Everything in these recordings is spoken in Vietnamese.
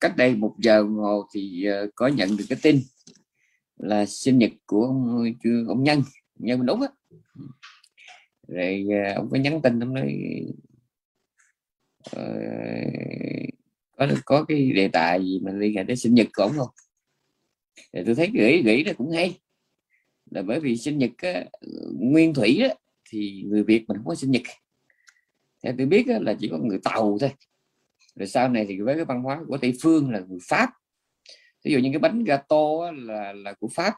cách đây một giờ ngồi thì uh, có nhận được cái tin là sinh nhật của ông, ông nhân nhân mình đúng á. Rồi uh, ông có nhắn tin ông nói uh, có có cái đề tài gì mà liên hệ đến sinh nhật của ông không? Thì tôi thấy gửi gửi nó cũng hay. Là bởi vì sinh nhật á, nguyên thủy á, thì người Việt mình không có sinh nhật. Theo tôi biết á, là chỉ có người tàu thôi rồi sau này thì với cái văn hóa của tây phương là người pháp. Ví dụ như cái bánh gato là là của pháp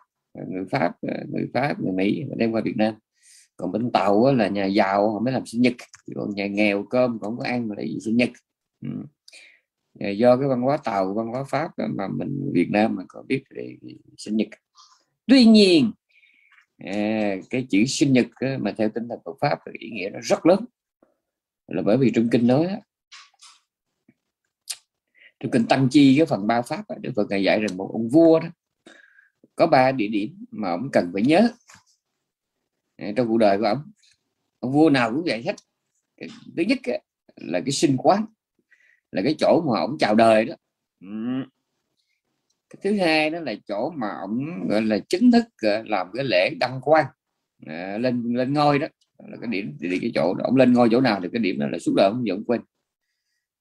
người pháp ờ, người pháp người mỹ đem qua việt nam. Còn bánh tàu là nhà giàu họ mới làm sinh nhật. Còn nhà nghèo cơm còn có ăn mà lại sinh nhật. Ừ. Ờ, do cái văn hóa tàu văn hóa pháp mà mình việt nam mà có biết về sinh nhật. Tuy nhiên à, cái chữ sinh nhật mà theo tinh thần Phật pháp thì ý nghĩa nó rất lớn. Là bởi vì trong kinh nói trong kinh tăng chi cái phần ba pháp đức phật ngài dạy rằng một ông vua đó, có ba địa điểm mà ông cần phải nhớ. Ờ, trong cuộc đời của ông ông vua nào cũng vậy hết. Thứ nhất là cái sinh quán, là cái chỗ mà ông chào đời đó. Ừ. Cái thứ hai đó là chỗ mà ông, gọi là, chính thức làm cái lễ đăng quang ờ, lên lên ngôi đó. Là cái điểm thì cái chỗ đó. ông lên ngôi chỗ nào thì cái điểm đó là suốt đời ông vẫn quên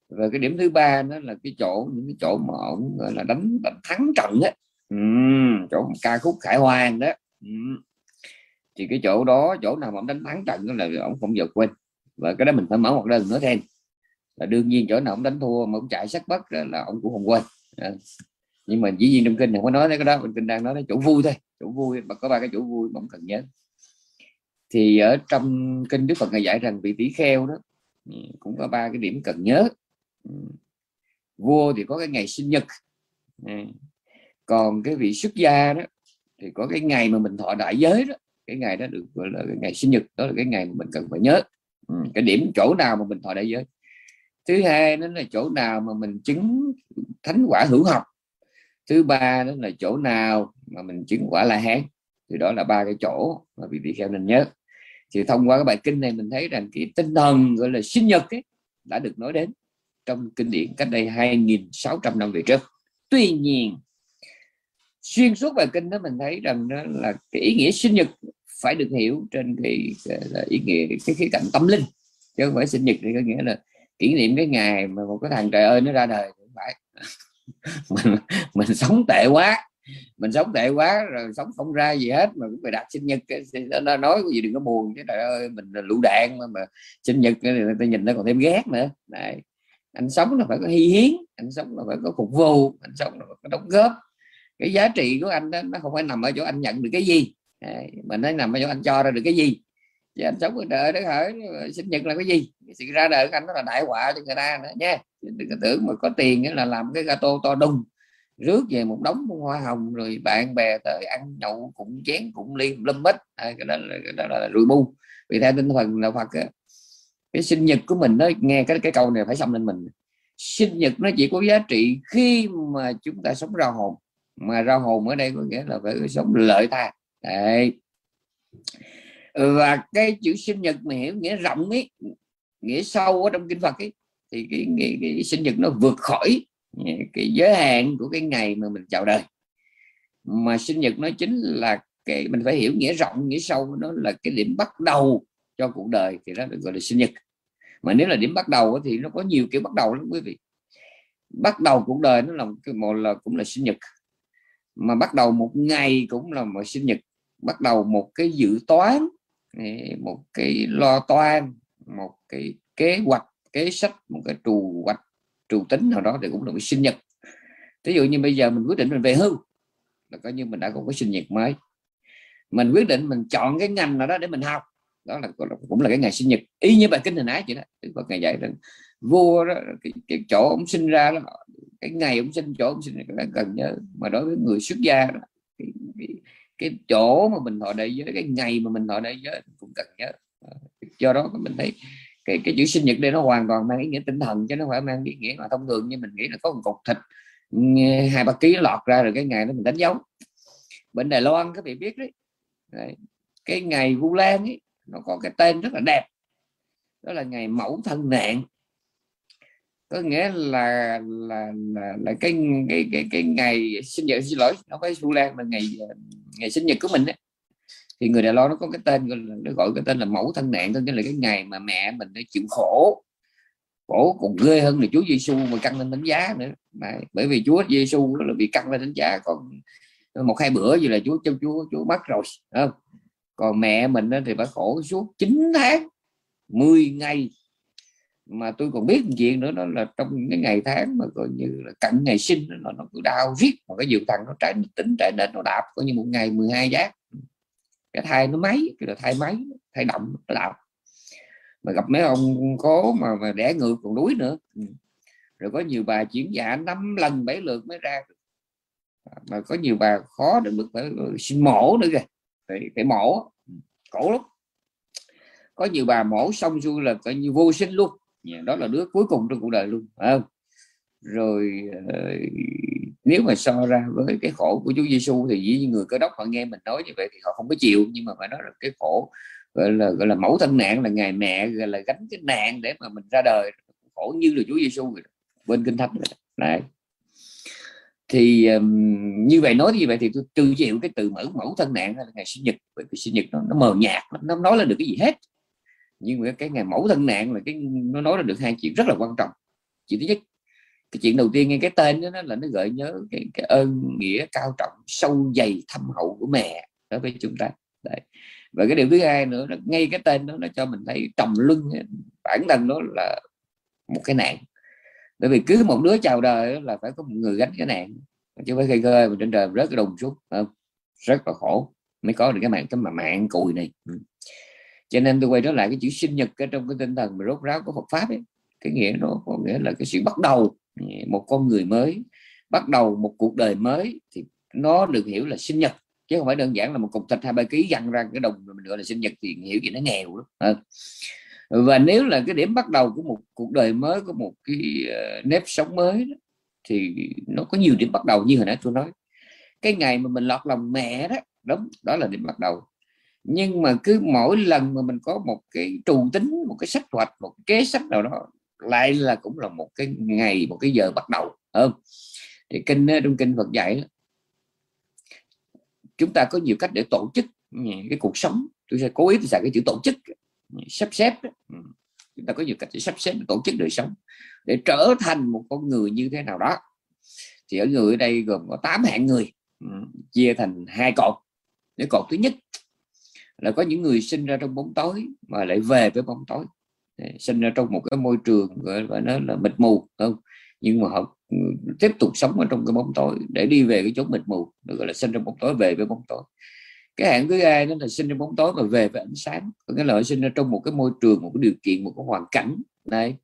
và cái điểm thứ ba đó là cái chỗ những cái chỗ mà ông gọi là đánh, đánh thắng trận á. Ừ, chỗ ca khúc khải hoàng đó. Ừ. thì cái chỗ đó chỗ nào mà ông đánh thắng trận đó là ông không giờ quên. Và cái đó mình phải mở một đơn nữa thêm. Là đương nhiên chỗ nào ông đánh thua mà ông chạy sắc bất là ông cũng không quên. À. nhưng mà dĩ nhiên trong kinh không có nói cái đó mình kinh đang nói đến chỗ vui thôi. Chỗ vui mà có ba cái chỗ vui mà cần nhớ. Thì ở trong kinh đức phật ngài dạy rằng vị tỷ kheo đó cũng có ba cái điểm cần nhớ vua thì có cái ngày sinh nhật. Còn cái vị xuất gia đó thì có cái ngày mà mình thọ đại giới đó. Cái ngày đó được gọi là cái ngày sinh nhật đó là cái ngày mà mình cần phải nhớ. Cái điểm chỗ nào mà mình thọ đại giới? Thứ hai đó là chỗ nào mà mình chứng thánh quả hữu học? Thứ ba đó là chỗ nào mà mình chứng quả la hán? Thì đó là ba cái chỗ mà vị vị kheo nên nhớ. Thì thông qua cái bài kinh này mình thấy rằng cái tinh thần gọi là sinh nhật ấy, đã được nói đến trong kinh điển cách đây 2.600 năm về trước. Tuy nhiên xuyên suốt bài kinh đó mình thấy rằng đó là cái ý nghĩa sinh nhật phải được hiểu trên cái, cái ý nghĩa cái khía cạnh tâm linh chứ không phải sinh nhật thì có nghĩa là kỷ niệm cái ngày mà một cái thằng trời ơi nó ra đời không phải. Mình mình sống tệ quá mình sống tệ quá rồi sống không ra gì hết mà cũng phải đặt sinh nhật nó nói cái gì đừng có buồn chứ trời ơi mình là lũ đạn mà, mà sinh nhật người ta nhìn nó còn thêm ghét nữa. Đấy anh sống là phải có hy hiến anh sống là phải có phục vụ anh sống là phải có đóng góp. Cái giá trị của anh đó nó không phải nằm ở chỗ anh nhận được cái gì. Mà nó nằm ở chỗ anh cho ra được cái gì. Chứ anh sống ở đời đó hỏi sinh nhật là cái gì? Cái sự ra đời của anh nó là đại họa cho người ta nữa nha. Đừng có tưởng mà có tiền là làm cái gato to đùng rước về một đống hoa hồng rồi bạn bè tới ăn nhậu cũng chén cũng ly lâm bích à, cái đó là cái đó là rùi bu. Vì theo tinh thần là Phật cái sinh nhật của mình nó nghe cái cái câu này phải xong lên mình. Sinh nhật nó chỉ có giá trị khi mà chúng ta sống ra hồn. Mà ra hồn ở đây có nghĩa là phải sống lợi tha. Đấy. Và cái chữ sinh nhật mà hiểu nghĩa rộng ấy nghĩa sâu ở trong kinh Phật ấy thì cái, cái, cái sinh nhật nó vượt khỏi cái giới hạn của cái ngày mà mình chào đời. Mà sinh nhật nó chính là cái mình phải hiểu nghĩa rộng nghĩa sâu nó là cái điểm bắt đầu cho cuộc đời thì nó được gọi là sinh nhật. Mà nếu là điểm bắt đầu thì nó có nhiều kiểu bắt đầu lắm quý vị. Bắt đầu cuộc đời nó là một là cũng là sinh nhật, mà bắt đầu một ngày cũng là một sinh nhật. Bắt đầu một cái dự toán một cái lo toan, một cái kế hoạch, kế sách, một cái trù hoạch, trù tính nào đó thì cũng là một sinh nhật. Ví dụ như bây giờ mình quyết định mình về hưu là coi như mình đã có cái sinh nhật mới. Mình quyết định mình chọn cái ngành nào đó để mình học đó là cũng là cái ngày sinh nhật y như bài kinh hình ái vậy đó Phật ngày dạy rằng vua đó cái, cái chỗ ông sinh ra đó cái ngày ông sinh chỗ ông sinh là cần nhớ mà đối với người xuất gia đó, cái, cái, cái chỗ mà mình thọ đại giới cái ngày mà mình thọ đại giới cũng cần nhớ ờ, do đó mình thấy cái cái chữ sinh nhật đây nó hoàn toàn mang ý nghĩa tinh thần chứ nó phải mang ý nghĩa mà thông thường như mình nghĩ là có một cục thịt hai ba ký lọt ra rồi cái ngày đó mình đánh dấu bên Đài Loan các vị biết đấy, đấy. cái ngày Vu Lan ấy nó có cái tên rất là đẹp. Đó là ngày mẫu thân nạn. Có nghĩa là là là, là cái cái cái cái ngày sinh nhật xin lỗi nó phải Vu Lan là ngày ngày sinh nhật của mình ấy. thì người Đài Loan nó có cái tên nó gọi cái tên là mẫu thân nạn tức là cái ngày mà mẹ mình nó chịu khổ. Khổ còn ghê hơn là Chúa Giêsu mà căng lên đánh giá nữa. Đấy, bởi vì Chúa Giêsu là bị căng lên đánh giá. Còn một hai bữa gì là Chúa trong Chúa Chúa mất rồi không? Còn mẹ mình thì phải khổ suốt 9 tháng 10 ngày. Mà tôi còn biết một chuyện nữa đó là trong cái ngày tháng mà coi như là cận ngày sinh nó nó cứ đau riết mà cái dược thằng nó trái tính trái nên nó đạp coi như một ngày 12 giác. Cái thai nó máy cái là thai máy thai động nó đạp. Mà gặp mấy ông có mà, mà đẻ ngược còn đuối nữa. Ừ. Rồi có nhiều bà chuyển dạ năm lần bảy lượt mới ra à, mà có nhiều bà khó đến mức phải ờ, sinh mổ nữa kìa phải, phải mổ. Cổ khổ lắm. Có nhiều bà mổ xong rồi là coi như vô sinh luôn. Đó là đứa cuối cùng trong cuộc đời luôn phải không? Rồi ờ, nếu mà so ra với cái khổ của Chúa Giêsu thì dĩ nhiên người cơ đốc họ nghe mình nói như vậy thì họ không có chịu. Nhưng mà phải nói là cái khổ gọi là gọi là mẫu thân nạn là ngày mẹ gọi là gánh cái nạn để mà mình ra đời. Khổ như là Chúa Giêsu bên kinh thánh này thì um, như vậy nói như vậy thì tôi trừ chịu cái từ mở mẫu thân nạn hay là ngày sinh nhật bởi vì sinh nhật nó, nó mờ nhạt nó nói là được cái gì hết. Nhưng mà cái ngày mẫu thân nạn là cái nó nói là được hai chuyện rất là quan trọng. Chuyện thứ nhất cái chuyện đầu tiên nghe cái tên đó là nó gợi nhớ cái, cái ơn nghĩa cao trọng sâu dày thâm hậu của mẹ đối với chúng ta. Đấy. và cái điều thứ hai nữa là ngay cái tên đó nó cho mình thấy trầm lưng bản thân nó là một cái nạn bởi vì cứ một đứa chào đời là phải có một người gánh cái nạn. Chứ phải khơi khơi mà trên đời rớt cái đùng xuống không? rất là khổ. Mới có được cái mạng, cái mà mạng cùi này. Ừ. Cho nên tôi quay trở lại cái chữ sinh nhật ở trong cái tinh thần mà rốt ráo của Phật pháp ấy, cái nghĩa nó có nghĩa là cái sự bắt đầu. Ừ, một con người mới, bắt đầu một cuộc đời mới thì nó được hiểu là sinh nhật. Chứ không phải đơn giản là một cục thịt hai ba ký dặn ra cái đồng mình gọi là sinh nhật thì hiểu gì nó nghèo đó và nếu là cái điểm bắt đầu của một cuộc đời mới của một cái ờ, nếp sống mới đó, thì nó có nhiều điểm bắt đầu như hồi nãy tôi nói. Cái ngày mà mình lọt lòng mẹ đó đúng đó là điểm bắt đầu. Nhưng mà cứ mỗi lần mà mình có một cái trù tính một cái sách hoạch một cái kế sách nào đó lại là cũng là một cái ngày một cái giờ bắt đầu không? Thì kinh ờ, trong kinh Phật dạy chúng ta có nhiều cách để tổ chức cái cuộc sống. Tôi sẽ cố ý tôi xài cái chữ tổ chức sắp xếp ừ. chúng ta có nhiều cách để sắp xếp, để tổ chức đời sống, để trở thành một con người như thế nào đó. Thì ở người ở đây gồm có 8 hạng người. Ừ. Chia thành hai cột. Cái cột thứ nhất là có những người sinh ra trong bóng tối mà lại về với bóng tối. Sinh ra trong một cái môi trường gọi là nó là mịt mù không? Nhưng mà họ ừ, tiếp tục sống ở trong cái bóng tối để đi về cái chỗ mịt mù, được gọi là sinh trong bóng tối, về với bóng tối cái hạng thứ hai nó là sinh trong bóng tối mà về với ánh sáng. Có nghĩa là sinh ra trong một cái môi trường, một cái điều kiện, một cái hoàn cảnh. Này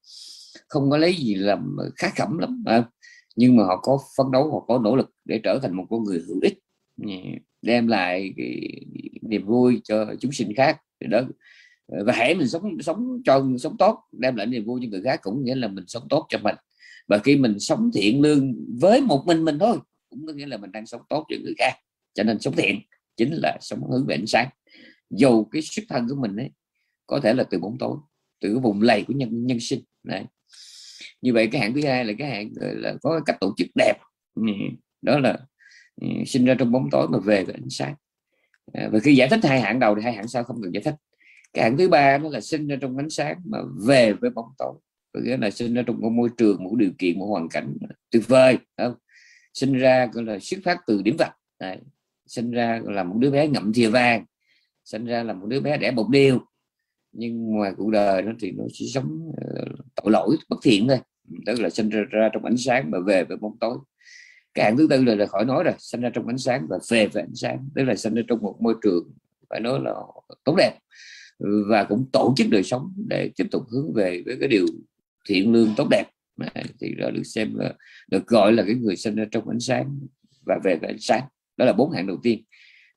không có lấy gì làm khá khẩm lắm à. nhưng mà họ có phấn đấu, họ có nỗ lực để trở thành một con người hữu ích đem lại cái niềm vui cho chúng sinh khác. Thì đó. Và hãy mình sống sống cho, sống tốt, đem lại niềm vui cho người khác cũng nghĩa là mình sống tốt cho mình. Và khi mình sống thiện lương với một mình mình thôi, cũng có nghĩa là mình đang sống tốt cho người khác. Cho nên sống thiện chính là sống hướng về ánh sáng. Dù cái xuất thân của mình ấy, có thể là từ bóng tối, từ cái vùng lầy của nhân nhân sinh này như vậy cái hạng thứ hai là cái hạng là có cách tổ chức đẹp. Ừ, đó là ừ, sinh ra trong bóng tối mà về với ánh sáng. À, và khi giải thích hai hạng đầu thì hai hạng sau không cần giải thích. Cái hạng thứ ba nó là sinh ra trong ánh sáng mà về với bóng tối. Có nghĩa là sinh ra trong một môi trường, một điều kiện, một hoàn cảnh tuyệt vời không? sinh ra, gọi là, xuất phát từ điểm vật sinh ra là một đứa bé ngậm thìa vàng sinh ra là một đứa bé đẻ bột điêu nhưng ngoài cuộc đời nó thì nó chỉ sống ờ, tội lỗi bất thiện thôi. Tức là sinh ra, ra trong ánh sáng và về với bóng tối. Cái hạng thứ tư là, là khỏi nói rồi sinh ra trong ánh sáng và về với ánh sáng. Tức là sinh ra trong một môi trường phải nói là tốt đẹp và cũng tổ chức đời sống để tiếp tục hướng về với cái điều thiện lương tốt đẹp. Thì đó được xem là được gọi là cái người sinh ra trong ánh sáng và về với ánh sáng đó là bốn hạng đầu tiên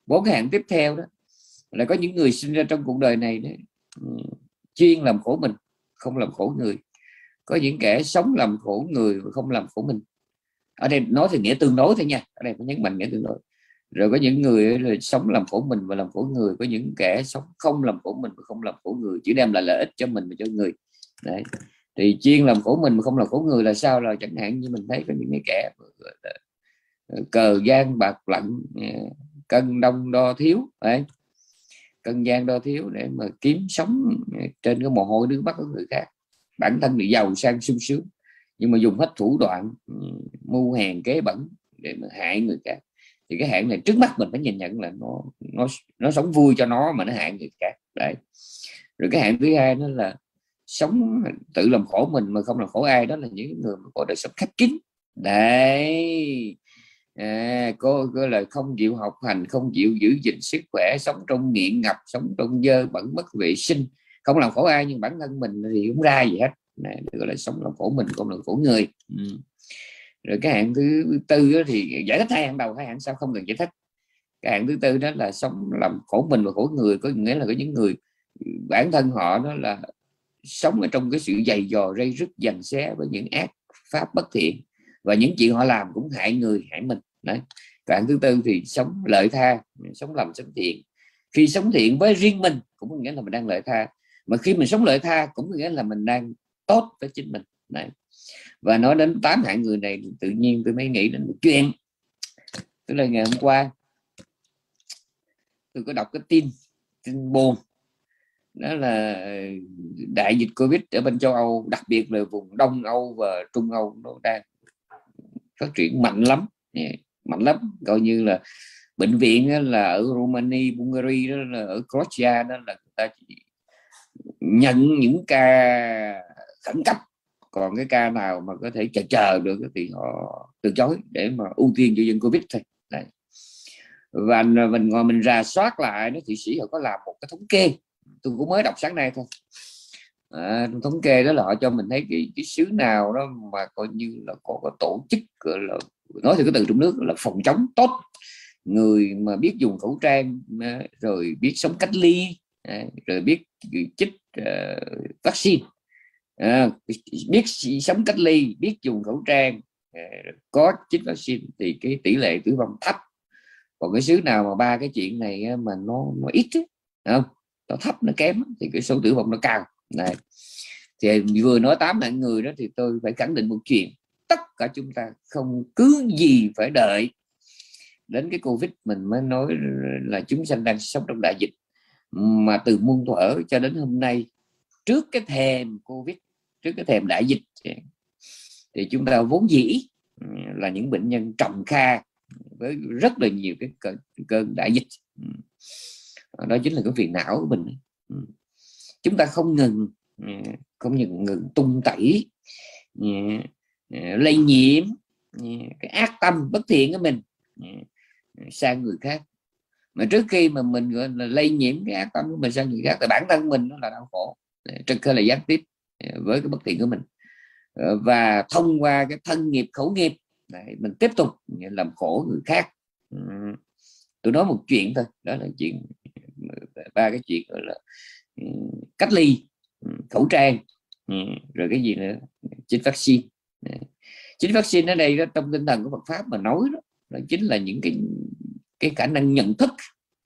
bốn hạng tiếp theo đó là có những người sinh ra trong cuộc đời này đấy, chuyên làm khổ mình không làm khổ người có những kẻ sống làm khổ người và không làm khổ mình ở đây nói thì nghĩa tương đối thôi nha ở đây phải nhấn mạnh nghĩa tương đối rồi có những người là sống làm khổ mình và làm khổ người có những kẻ sống không làm khổ mình và không làm khổ người chỉ đem lại lợi ích cho mình và cho người đấy thì chuyên làm khổ mình mà không làm khổ người là sao là chẳng hạn như mình thấy có những cái kẻ cờ gian bạc lạnh ờ, cân đông đo thiếu, đấy. Cân gian đo thiếu để mà kiếm sống ờ, trên cái mồ hôi nước mắt của người khác. Bản thân bị giàu sang sung sướng, nhưng mà dùng hết thủ đoạn ừ, mưu hèn kế bẩn để mà hại người khác. Thì cái hạn này trước mắt mình phải nhìn nhận là nó nó nó sống vui cho nó mà nó hại người khác, đấy. Rồi cái hạn thứ hai nó là sống tự làm khổ mình mà không làm khổ ai, đó là những người mà có đời sống khép kín. Đấy à, cô gọi là không chịu học hành không chịu giữ gìn sức khỏe sống trong nghiện ngập sống trong dơ bẩn mất vệ sinh. Không làm khổ ai nhưng bản thân mình thì không ra gì hết. Này gọi là sống làm khổ mình không làm khổ người. Ừ. rồi cái hạng thứ tư thì giải thích hai hạng đầu hai hạng sau không cần giải thích. Cái hạng thứ tư đó là sống làm khổ mình và khổ người có nghĩa là có những người bản thân họ đó là sống ở trong cái sự dày dò rây rứt dành xé với những ác pháp bất thiện. Và những chuyện họ làm cũng hại người hại mình đấy. Đoạn thứ tư thì sống lợi tha, sống lầm sống thiện. Khi sống thiện với riêng mình cũng có nghĩa là mình đang lợi tha. Mà khi mình sống lợi tha cũng có nghĩa là mình đang tốt với chính mình. Đấy. và nói đến tám hạng người này, tự nhiên tôi mới nghĩ đến một chuyện. Tức là ngày hôm qua, tôi có đọc cái tin tin buồn. Đó là đại dịch covid ở bên châu âu, đặc biệt là vùng đông âu và trung âu, nó đang phát triển mạnh lắm. Dạ mạnh lắm. Coi như là bệnh viện là ở Romania, Bulgaria đó là ở Croatia đó là người ta chỉ nhận những ca khẩn cấp. Còn cái ca nào mà có thể chờ chờ được thì họ từ chối để mà ưu tiên cho dân covid thôi. Đấy. và à, mình ngồi mình rà soát lại nó thị sĩ họ có làm một cái thống kê. Tôi cũng mới đọc sáng nay thôi. À, thống kê đó là họ cho mình thấy cái cái xứ nào đó mà coi như là có, có tổ chức gọi là nói thì cái từ trong nước là phòng chống tốt. Người mà biết dùng khẩu trang rồi biết sống cách ly rồi biết chích ờ, vaccine biết sống cách ly, biết dùng khẩu trang ờ, có chích vaccine thì cái tỷ lệ tử vong thấp. Còn cái xứ nào mà ba cái chuyện này mà nó nó ít không? Nó thấp, nó kém thì cái số tử vong nó cao. Này, thì vừa nói tám mạng người đó thì tôi phải khẳng định một chuyện tất cả chúng ta không cứ gì phải đợi. Đến cái covid mình mới nói là chúng sanh đang sống trong đại dịch. Mà từ muôn thuở cho đến hôm nay trước cái thềm covid trước cái thềm đại dịch thì chúng ta vốn dĩ là những bệnh nhân trầm kha với rất là nhiều cái cơn, cơn đại dịch. Đó chính là cái phiền não của mình. Chúng ta không ngừng không ngừng ngừng tung tẩy Ờ, lây nhiễm ờ, cái ác tâm bất thiện của mình ờ, sang người khác. Mà trước khi mà mình gọi là lây nhiễm cái ác tâm của mình sang người khác thì bản thân mình nó là đau khổ trực cơ là gián tiếp với cái bất thiện của mình. Và thông qua cái thân nghiệp khẩu nghiệp này, mình tiếp tục làm khổ người khác. Tôi nói một chuyện thôi đó là chuyện ba cái chuyện gọi là cách ly khẩu trang rồi cái gì nữa chích vaccine chính vaccine ở đây đó, trong tinh thần của Phật pháp mà nói đó đó chính là những cái cái khả năng nhận thức.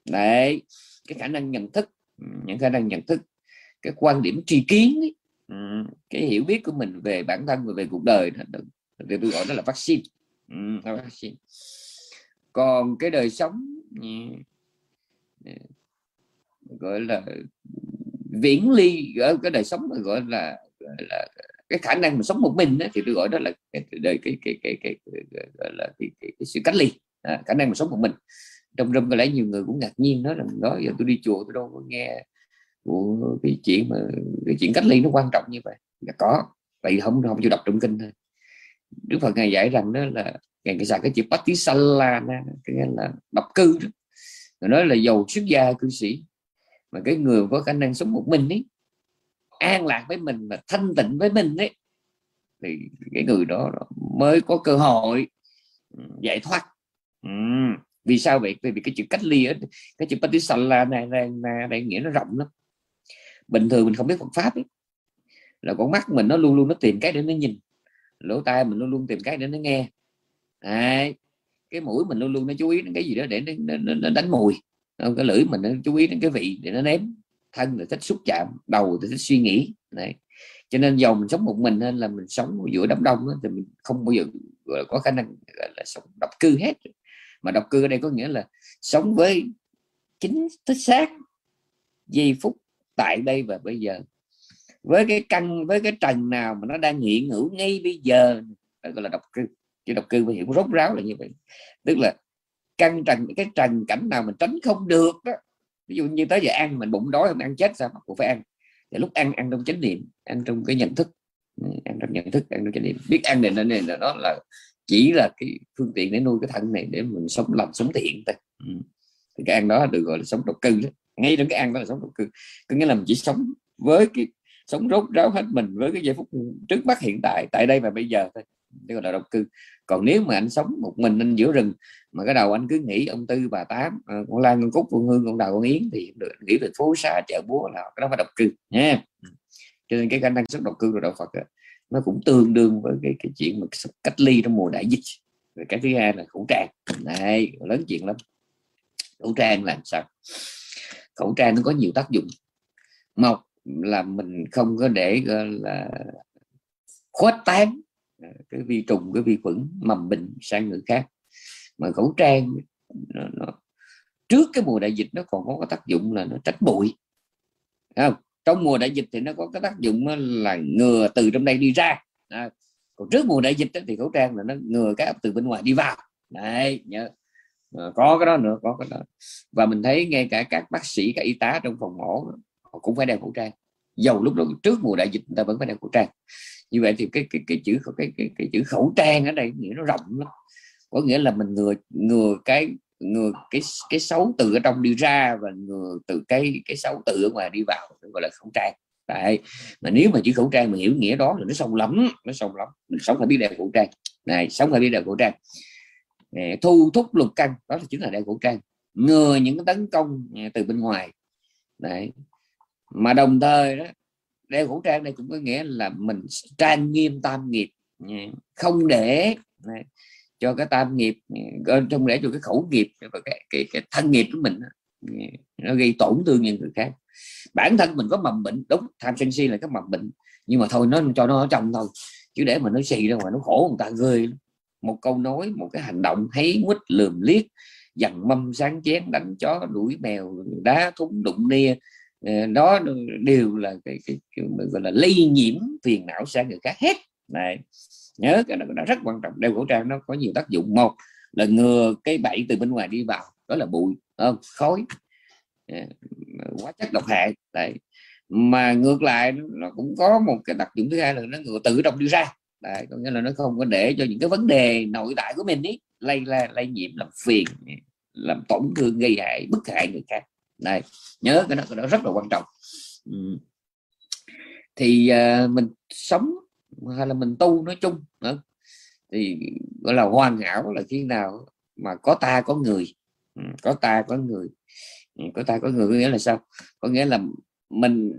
Đấy cái khả năng nhận thức những khả năng nhận thức cái quan điểm tri kiến ấy, ừ, cái hiểu biết của mình về bản thân và về cuộc đời thì tôi gọi đó là vaccine. Ừ, vaccine. Còn cái đời sống gọi là viễn ly ở cái đời sống gọi là, gọi là cái khả năng mà sống một mình đó, thì tôi gọi đó là cái cái cái cái cái, cái, cái, gọi là cái, cái, cái sự cách ly. À, khả năng mà sống một mình. Trong râm có lẽ nhiều người cũng ngạc nhiên nói rằng đó giờ tôi đi chùa tôi đâu có nghe của cái chuyện mà cái chuyện cách ly nó quan trọng như vậy. Là có. Vậy không không chịu đọc trong kinh thôi. Đức Phật ngài dạy rằng đó là ngài cái xài cái chữ patisala cái là độc cư đó. Người nói là giàu xuất gia cư sĩ. Mà cái người có khả năng sống một mình ấy an lạc với mình và thanh tịnh với mình ấy thì cái người đó mới có cơ hội ừ, giải thoát ừ. vì sao vậy vì cái chữ cách ly ở cái chữ patisala này này, này, này nghĩa nó rộng lắm bình thường mình không biết Phật pháp ấy. là con mắt mình nó luôn luôn nó tìm cái để nó nhìn lỗ tai mình luôn luôn tìm cái để nó nghe Đấy. cái mũi mình luôn luôn nó chú ý đến cái gì đó để nó, nó, nó đánh mùi cái lưỡi mình nó chú ý đến cái vị để nó ném thân là thích xúc chạm đầu thì thích suy nghĩ. Này cho nên dầu mình sống một mình nên là mình sống giữa đám đông đó, thì mình không bao giờ có khả năng gọi là sống độc cư hết. Mà độc cư ở đây có nghĩa là sống với chính thích xác giây phút tại đây và bây giờ. Với cái căn với cái trần nào mà nó đang hiện hữu ngay bây giờ gọi là độc cư. Chứ độc cư phải hiểu rốt ráo là như vậy. Tức là căn trần cái trần cảnh nào mình tránh không được đó ví dụ như tới giờ ăn mình bụng đói không ăn chết sao? Mà cũng phải ăn. Thì lúc ăn ăn trong chánh niệm, ăn trong cái nhận thức. Ừ, ăn trong nhận thức, ăn trong chánh niệm. Biết ăn này nên là đó là chỉ là cái phương tiện để nuôi cái thân này để mình sống lành sống thiện thôi ừ. thì cái ăn đó được gọi là sống độc cư đó. ngay trong cái ăn đó là sống độc cư. Có nghĩa là mình chỉ sống với cái, sống rốt ráo hết mình với cái giây phút trước mắt hiện tại tại đây và bây giờ thôi đây gọi là độc cư. Còn nếu mà anh sống một mình anh giữa rừng mà cái đầu anh cứ nghĩ ông tư bà tám ờ, con lan con cúc con hương con đào con yến thì được nghĩ về phố xa chợ búa là cái đó phải độc cư nha ừ. cho nên cái khả năng sống độc cư của đạo phật đó, nó cũng tương đương với cái, cái chuyện mà cách ly trong mùa đại dịch. Rồi cái thứ hai là khẩu trang. Này lớn chuyện lắm. Khẩu trang làm sao? Khẩu trang nó có nhiều tác dụng. Một là mình không có để là khuếch tán Ờ, cái vi trùng cái vi khuẩn mầm bệnh sang người khác. Mà khẩu trang nó, nó, trước cái mùa đại dịch nó còn có cái tác dụng là nó tránh bụi. Không? Trong mùa đại dịch thì nó có cái tác dụng là ngừa từ trong đây đi ra. À, còn trước mùa đại dịch thì khẩu trang là nó ngừa cái từ bên ngoài đi vào. Đấy nhớ. À, có cái đó nữa có cái đó. Và mình thấy ngay cả các bác sĩ các y tá trong phòng mổ họ cũng phải đeo khẩu trang. Dầu lúc đó trước mùa đại dịch người ta vẫn phải đeo khẩu trang như vậy thì cái cái cái chữ cái cái, cái chữ khẩu trang ở đây nghĩa nó rộng lắm. Có nghĩa là mình ngừa ngừa cái ngừa cái cái xấu từ ở trong đi ra và ngừa từ cái cái xấu từ ở ngoài đi vào gọi là khẩu trang. Tại mà nếu mà chữ khẩu trang mà hiểu nghĩa đó thì nó sâu lắm nó sâu lắm. Mình sống phải biết đeo khẩu trang. Này sống phải biết đeo khẩu trang. Thu thúc lục căn đó là chính là đeo khẩu trang. Ngừa những cái tấn công à, từ bên ngoài. Đấy. mà đồng thời đó đeo khẩu trang này cũng có nghĩa là mình trang nghiêm tam nghiệp. Không để cho cái tam nghiệp ờ, trong để cho cái khẩu nghiệp và cái, cái, cái thân nghiệp của mình nó gây tổn thương những người khác. Bản thân mình có mầm bệnh đúng tham sân si là cái mầm bệnh nhưng mà thôi nó cho nó ở trong thôi chứ để mà nó xì ra ngoài nó khổ người ta ghê một câu nói một cái hành động thấy quýt lườm liếc dằn mâm sáng chén đánh chó đuổi mèo đá thúng đụng nia Ờ, đó đều là cái, cái, cái gọi là lây nhiễm phiền não sang người khác hết. Này nhớ cái đó, đó rất quan trọng. Đeo khẩu trang nó có nhiều tác dụng. Một là ngừa cái bẫy từ bên ngoài đi vào đó là bụi không? khói. Ờ, Hóa chất độc hại. Đấy. mà ngược lại nó cũng có một cái đặc dụng thứ hai là nó ngừa tự động đi ra. Đấy, có nghĩa là nó không có để cho những cái vấn đề nội tại của mình ý lây la lây nhiễm làm phiền làm tổn thương gây hại bức hại người khác này nhớ cái đó, cái đó rất là quan trọng. Ừ. thì uh, mình sống hay là mình tu nói chung nữa thì gọi là hoàn hảo là khi nào mà có ta có người. Ừ, có ta có người. Ừ, có ta có người có nghĩa là sao? Có nghĩa là mình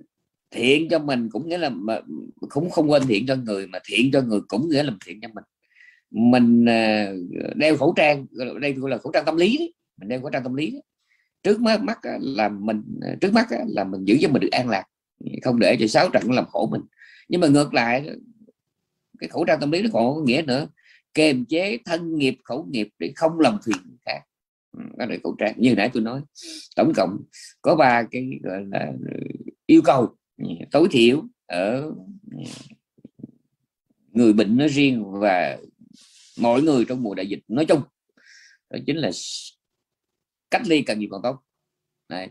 thiện cho mình cũng nghĩa là mà cũng không quên thiện cho người mà thiện cho người cũng nghĩa là thiện cho mình. Mình à, đeo khẩu trang đây gọi là khẩu trang tâm lý đấy. Mình đeo khẩu trang tâm lý đấy trước mắt mắt là mình à, trước mắt là mình giữ cho mình được an lạc, không để cho sáu trận làm khổ mình. Nhưng mà ngược lại cái khẩu trang tâm lý nó còn có nghĩa nữa, kềm chế thân nghiệp, khẩu nghiệp để không làm phiền người khác. Ừ, đó là khẩu trang. Như nãy tôi nói, tổng cộng có ba cái, gọi là, yêu cầu ừ, tối thiểu ở ừ, người bệnh nói riêng và mọi người trong mùa đại dịch nói chung. Đó chính là cách ly càng nhiều càng tốt. Này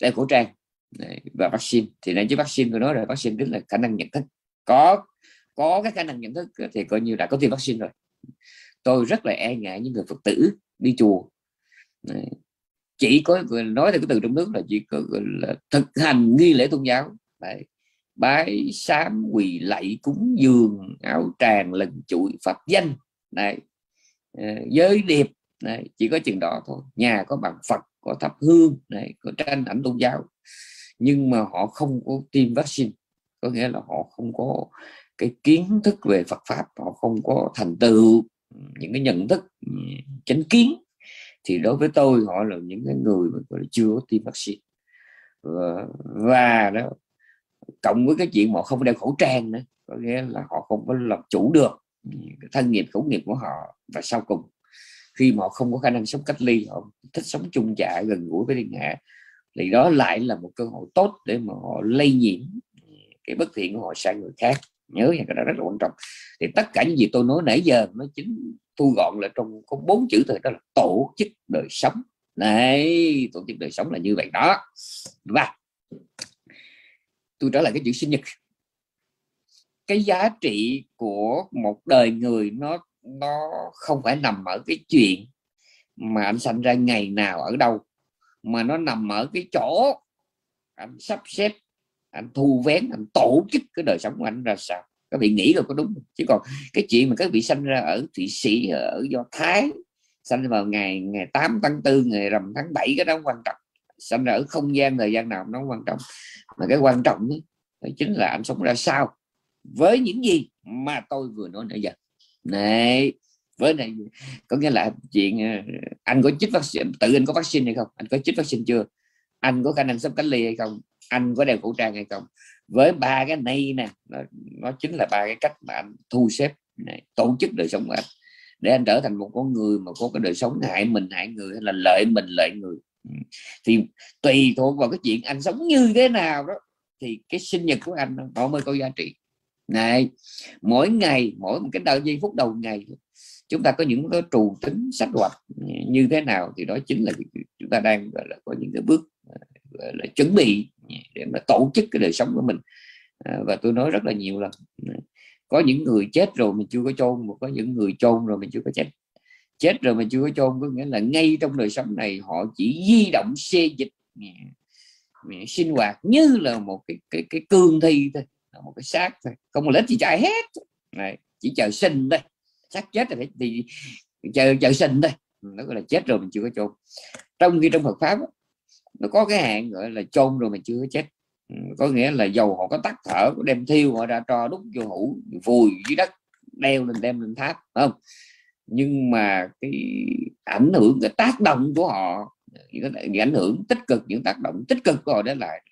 đeo khẩu trang. Này, và vaccine. Thì nãy chứ vaccine tôi nói rồi vaccine tức là khả năng nhận thức. Có có cái khả năng nhận thức thì coi như đã có tiêm vaccine rồi. Tôi rất là e ngại những người phật tử đi chùa. Chỉ có nói theo cái từ trong nước là chỉ có là thực hành nghi lễ tôn giáo. Đấy. bái sám quỳ lạy cúng dường áo tràng lần chuỗi pháp danh. Này ờ, giới điệp này chỉ có chừng đó thôi. Nhà có bằng phật có thắp hương này có tranh ảnh tôn giáo. Nhưng mà họ không có tiêm vaccine. Có nghĩa là họ không có cái kiến thức về Phật pháp họ không có thành tựu những cái nhận thức chánh kiến. Thì đối với tôi họ là những cái người mà chưa có tiêm vaccine. Và, và đó cộng với cái chuyện mà họ không đeo khẩu trang nữa có nghĩa là họ không có làm chủ được thân nghiệp khẩu nghiệp của họ và sau cùng khi mà họ không có khả năng sống cách ly, họ thích sống chung chạ gần gũi với thiên hạ, thì đó lại là một cơ hội tốt để mà họ lây nhiễm cái bất thiện của họ sang người khác. Nhớ nha, cái đó rất là quan trọng. Thì tất cả những gì tôi nói nãy giờ nó chính thu gọn lại trong có bốn chữ thôi, đó là tổ chức đời sống. Này, tổ chức đời sống là như vậy đó. Và tôi trở lại cái chữ sinh nhật. Cái giá trị của một đời người nó nó không phải nằm ở cái chuyện mà anh sanh ra ngày nào ở đâu mà nó nằm ở cái chỗ anh sắp xếp anh thu vén anh tổ chức cái đời sống của anh ra sao. Các vị nghĩ rồi có đúng chứ còn cái chuyện mà các vị sanh ra ở thụy sĩ ở do thái sanh vào ngày ngày 8 tháng 4 ngày rằm tháng 7 cái đó quan trọng. Sanh ra ở không gian thời gian nào nó quan trọng. Mà cái quan trọng ấy, chính là anh sống ra sao. Với những gì mà tôi vừa nói nãy giờ này với này có nghĩa là chuyện ờ, anh có chích vaccine tự anh có vaccine hay không? Anh có chích vaccine chưa? Anh có khả năng sắp cách ly hay không? Anh có đeo khẩu trang hay không? Với ba cái này nè nó, chính là ba cái cách mà anh thu xếp này, tổ chức đời sống của anh. Để anh trở thành một con người mà có cái đời sống hại mình hại người hay là lợi mình lợi người. Ừ. Thì tùy thuộc vào cái chuyện anh sống như thế nào đó thì cái sinh nhật của anh nó mới có giá trị này, mỗi ngày, mỗi một cái đầu giây phút đầu ngày, chúng ta có những cái trù tính sách hoạch như thế nào thì đó chính là chúng ta đang, gọi là, có những cái bước, gọi là, chuẩn bị để mà tổ chức cái đời sống của mình. À, và tôi nói rất là nhiều lần, có những người chết rồi mình chưa có chôn mà có những người chôn rồi mình chưa có chết. Chết rồi mà chưa có chôn có nghĩa là ngay trong đời sống này họ chỉ di động xê dịch à, sinh hoạt như là một cái cái cái cương thi thôi một cái xác thôi. Không một lít gì chạy hết. Này chỉ chờ sinh đây xác chết rồi thì chờ chờ sinh đây nó gọi là chết rồi mình chưa có chôn. Trong khi trong Phật pháp nó có cái hạn gọi là chôn rồi mình chưa có chết. Ừ, có nghĩa là dầu họ có tắt thở, có đem thiêu họ ra cho đúc vô hũ, vùi dưới đất, đeo lên, đem lên tháp không? Nhưng mà cái ảnh hưởng, cái tác động của họ những cái ảnh hưởng tích cực, những tác động tích cực của họ đó lại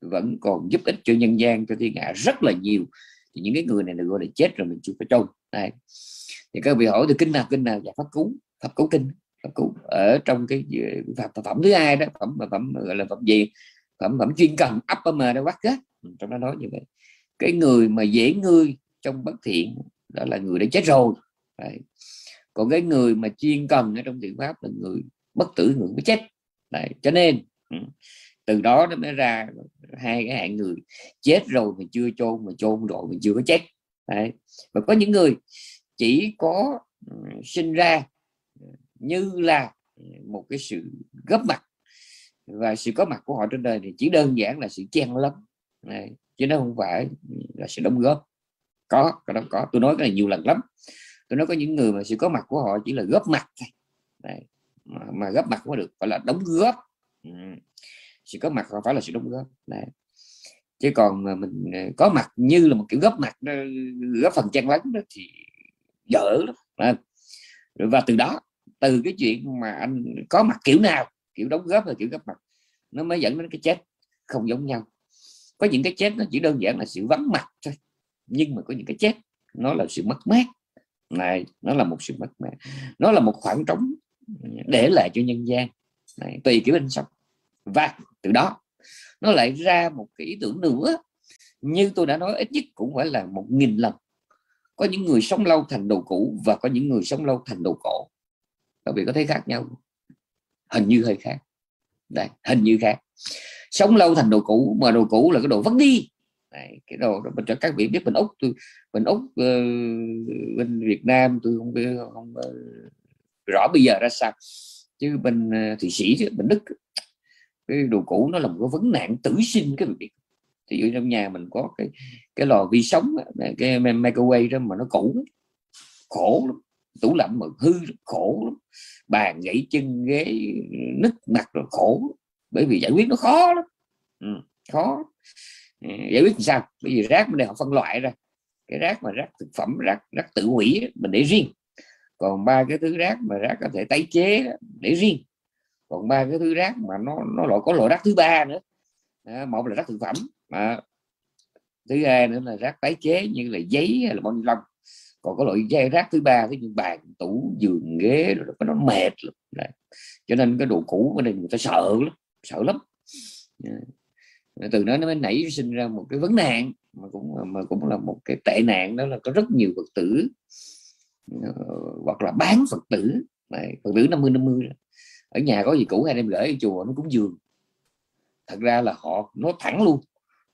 vẫn còn giúp ích cho nhân gian cho thiên hạ rất là nhiều. Thì những cái người này được gọi là chết rồi mình chưa có trông. Đây thì các vị hỏi từ kinh nào kinh nào? Và pháp cứu pháp cứu kinh pháp cứu ở trong cái ờ, pháp, phẩm thứ hai đó phẩm phẩm gọi là phẩm gì? Phẩm phẩm chuyên cần upper mà đã quát hết trong đó nói như vậy. Cái người mà dễ ngươi trong bất thiện đó là người đã chết rồi. Đấy. còn cái người mà chuyên cần ở trong thiện pháp là người bất tử người mới chết. Đấy. cho nên ừ, từ đó nó mới ra hai cái hạng người. Chết rồi mà chưa chôn mà chôn rồi mà chưa có chết. Đấy. và có những người chỉ có ừ, sinh ra như là một cái sự góp mặt. Và sự có mặt của họ trên đời thì chỉ đơn giản là sự chen lấn. Chứ nó không phải là sự đóng góp. Có cái đó có. Tôi nói cái này nhiều lần lắm. Tôi nói có những người mà sự có mặt của họ chỉ là góp mặt thôi. Đấy. Mà, mà góp mặt có được gọi là đóng góp. Ừ sự có mặt không phải là sự đóng góp. Đấy. chứ còn mà mình ờ, có mặt như là một kiểu góp mặt ờ, góp phần chen lấn đó thì dở lắm. Và từ đó từ cái chuyện mà anh có mặt kiểu nào kiểu đóng góp là kiểu góp mặt nó mới dẫn đến cái chết không giống nhau. Có những cái chết nó chỉ đơn giản là sự vắng mặt thôi nhưng mà có những cái chết nó là sự mất mát. Này nó là một sự mất mát. Nó là một khoảng trống để lại cho nhân gian. Này, tùy kiểu anh sống và từ đó nó lại ra một cái ý tưởng nữa. Như tôi đã nói ít nhất cũng phải là một nghìn lần. Có những người sống lâu thành đồ cũ và có những người sống lâu thành đồ cổ. Các vị có thấy khác nhau. Hình như hơi khác. Đây hình như khác. Sống lâu thành đồ cũ mà đồ cũ là cái đồ vứt đi. Đấy, cái đồ đó cho các vị biết mình úc tôi mình úc uh, bên việt nam tôi không biết không uh, rõ bây giờ ra sao. Chứ bên uh, thụy sĩ bên đức cái đồ cũ nó là một cái vấn nạn tử sinh cái việc. Thì ở trong nhà mình có cái cái lò vi sóng cái microwave đó mà nó cũ khổ lắm tủ lạnh mà hư khổ lắm. Bàn gãy chân ghế nứt mặt rồi khổ bởi vì giải quyết nó khó lắm. Ừ, khó. Ừ, giải quyết làm sao? Bởi vì rác mình họ phân loại ra. Cái rác mà rác thực phẩm rác rác tự hủy mình để riêng. Còn ba cái thứ rác mà rác có thể tái chế để riêng còn ba cái thứ rác mà nó nó loại có loại rác thứ ba nữa. À, một là rác thực phẩm à, thứ hai nữa là rác tái chế như là giấy hay là bao ni lông. Còn có loại dây rác thứ ba với như bàn tủ giường ghế rồi nó mệt lắm. Đấy. cho nên cái đồ cũ của này người ta sợ lắm sợ lắm. Từ đó nó mới nảy sinh ra một cái vấn nạn mà cũng mà cũng là một cái tệ nạn đó là có rất nhiều phật tử uh, hoặc là bán phật tử. Này, phật tử 50 50 ở nhà có gì cũ hay đem gửi ở chùa nó cũng giường thật ra là họ nói thẳng luôn